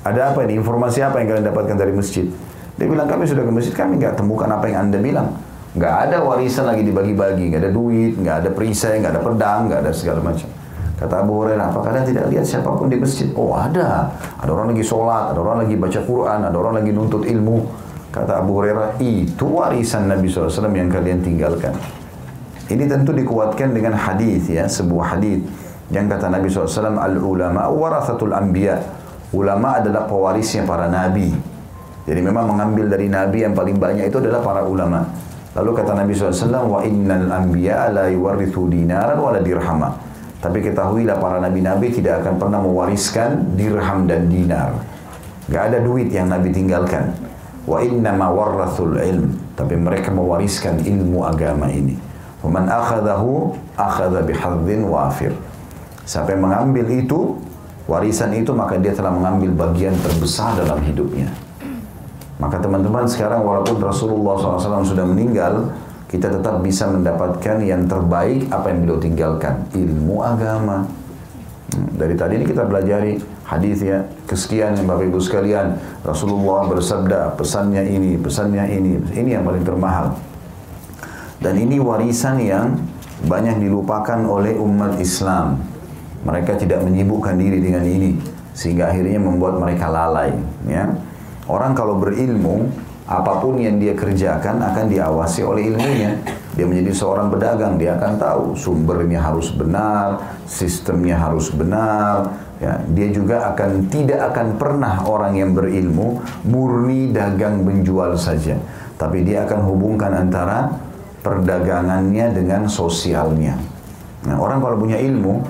Speaker 1: Ada apa ini? Informasi apa yang kalian dapatkan dari masjid? Dia bilang kami sudah ke masjid, kami nggak temukan apa yang anda bilang nggak ada warisan lagi dibagi-bagi, nggak ada duit, nggak ada perisai, nggak ada pedang, nggak ada segala macam. Kata Abu Hurairah, apa kalian tidak lihat siapa pun di masjid? Oh ada, ada orang lagi sholat, ada orang lagi baca Quran, ada orang lagi nuntut ilmu. Kata Abu Hurairah, itu warisan Nabi SAW yang kalian tinggalkan. Ini tentu dikuatkan dengan hadis ya, sebuah hadis yang kata Nabi SAW, al ulama warathatul anbiya. Ulama adalah pewarisnya para nabi. Jadi memang mengambil dari nabi yang paling banyak itu adalah para ulama. Lalu kata Nabi SAW, wa innal anbiya la yuwarithu dinaran wa la dirhama. Tapi ketahuilah para nabi-nabi tidak akan pernah mewariskan dirham dan dinar. Gak ada duit yang Nabi tinggalkan. Wa inna ma warrathul ilm. Tapi mereka mewariskan ilmu agama ini. Waman akhadahu akhadha bihadzin wafir. Siapa yang mengambil itu, warisan itu, maka dia telah mengambil bagian terbesar dalam hidupnya. Maka teman-teman sekarang walaupun Rasulullah SAW sudah meninggal, kita tetap bisa mendapatkan yang terbaik apa yang beliau tinggalkan, ilmu agama. Hmm, dari tadi ini kita belajari hadis ya, kesekian yang Bapak Ibu sekalian, Rasulullah bersabda, pesannya ini, pesannya ini, ini yang paling termahal. Dan ini warisan yang banyak dilupakan oleh umat Islam. Mereka tidak menyibukkan diri dengan ini sehingga akhirnya membuat mereka lalai, ya. Orang kalau berilmu, apa pun yang dia kerjakan akan diawasi oleh ilmunya. Dia menjadi seorang pedagang, dia akan tahu sumbernya harus benar, sistemnya harus benar. Ya, dia juga akan tidak akan pernah orang yang berilmu murni dagang menjual saja, tapi dia akan hubungkan antara perdagangannya dengan sosialnya. Nah, orang kalau punya ilmu,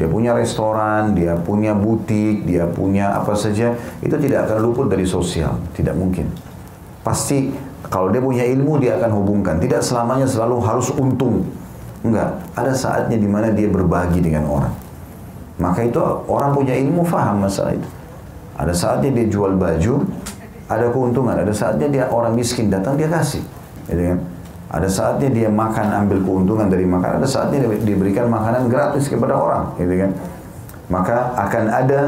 Speaker 1: dia punya restoran, dia punya butik, dia punya apa saja, itu tidak akan luput dari sosial, tidak mungkin. Pasti kalau dia punya ilmu dia akan hubungkan. Tidak selamanya selalu harus untung. Enggak, ada saatnya di mana dia berbagi dengan orang. Maka itu orang punya ilmu faham masalah itu. Ada saatnya dia jual baju, ada keuntungan. Ada saatnya dia orang miskin datang dia kasih. Gitu kan? Ada saatnya dia makan ambil keuntungan dari makan, ada saatnya diberikan makanan gratis kepada orang, gitu kan? Maka akan ada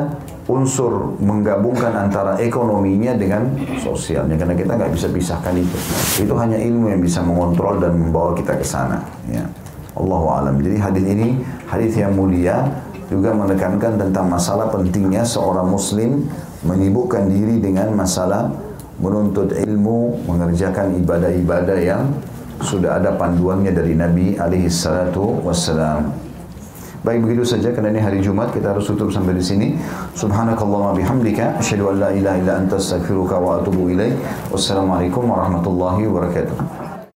Speaker 1: unsur menggabungkan antara ekonominya dengan sosialnya karena kita nggak bisa pisahkan itu. Itu hanya ilmu yang bisa mengontrol dan membawa kita ke sana. Ya. Allahu alam. Jadi hadis ini hadis yang mulia juga menekankan tentang masalah pentingnya seorang muslim menyibukkan diri dengan masalah menuntut ilmu, mengerjakan ibadah-ibadah yang sudah ada panduannya dari Nabi alaihi salatu wassalam. Baik begitu saja karena ini hari Jumat kita harus tutup sampai di sini. Subhanakallahumma bihamdika asyhadu an la ilaha illa anta astaghfiruka wa atubu ilaik. Wassalamualaikum warahmatullahi wabarakatuh.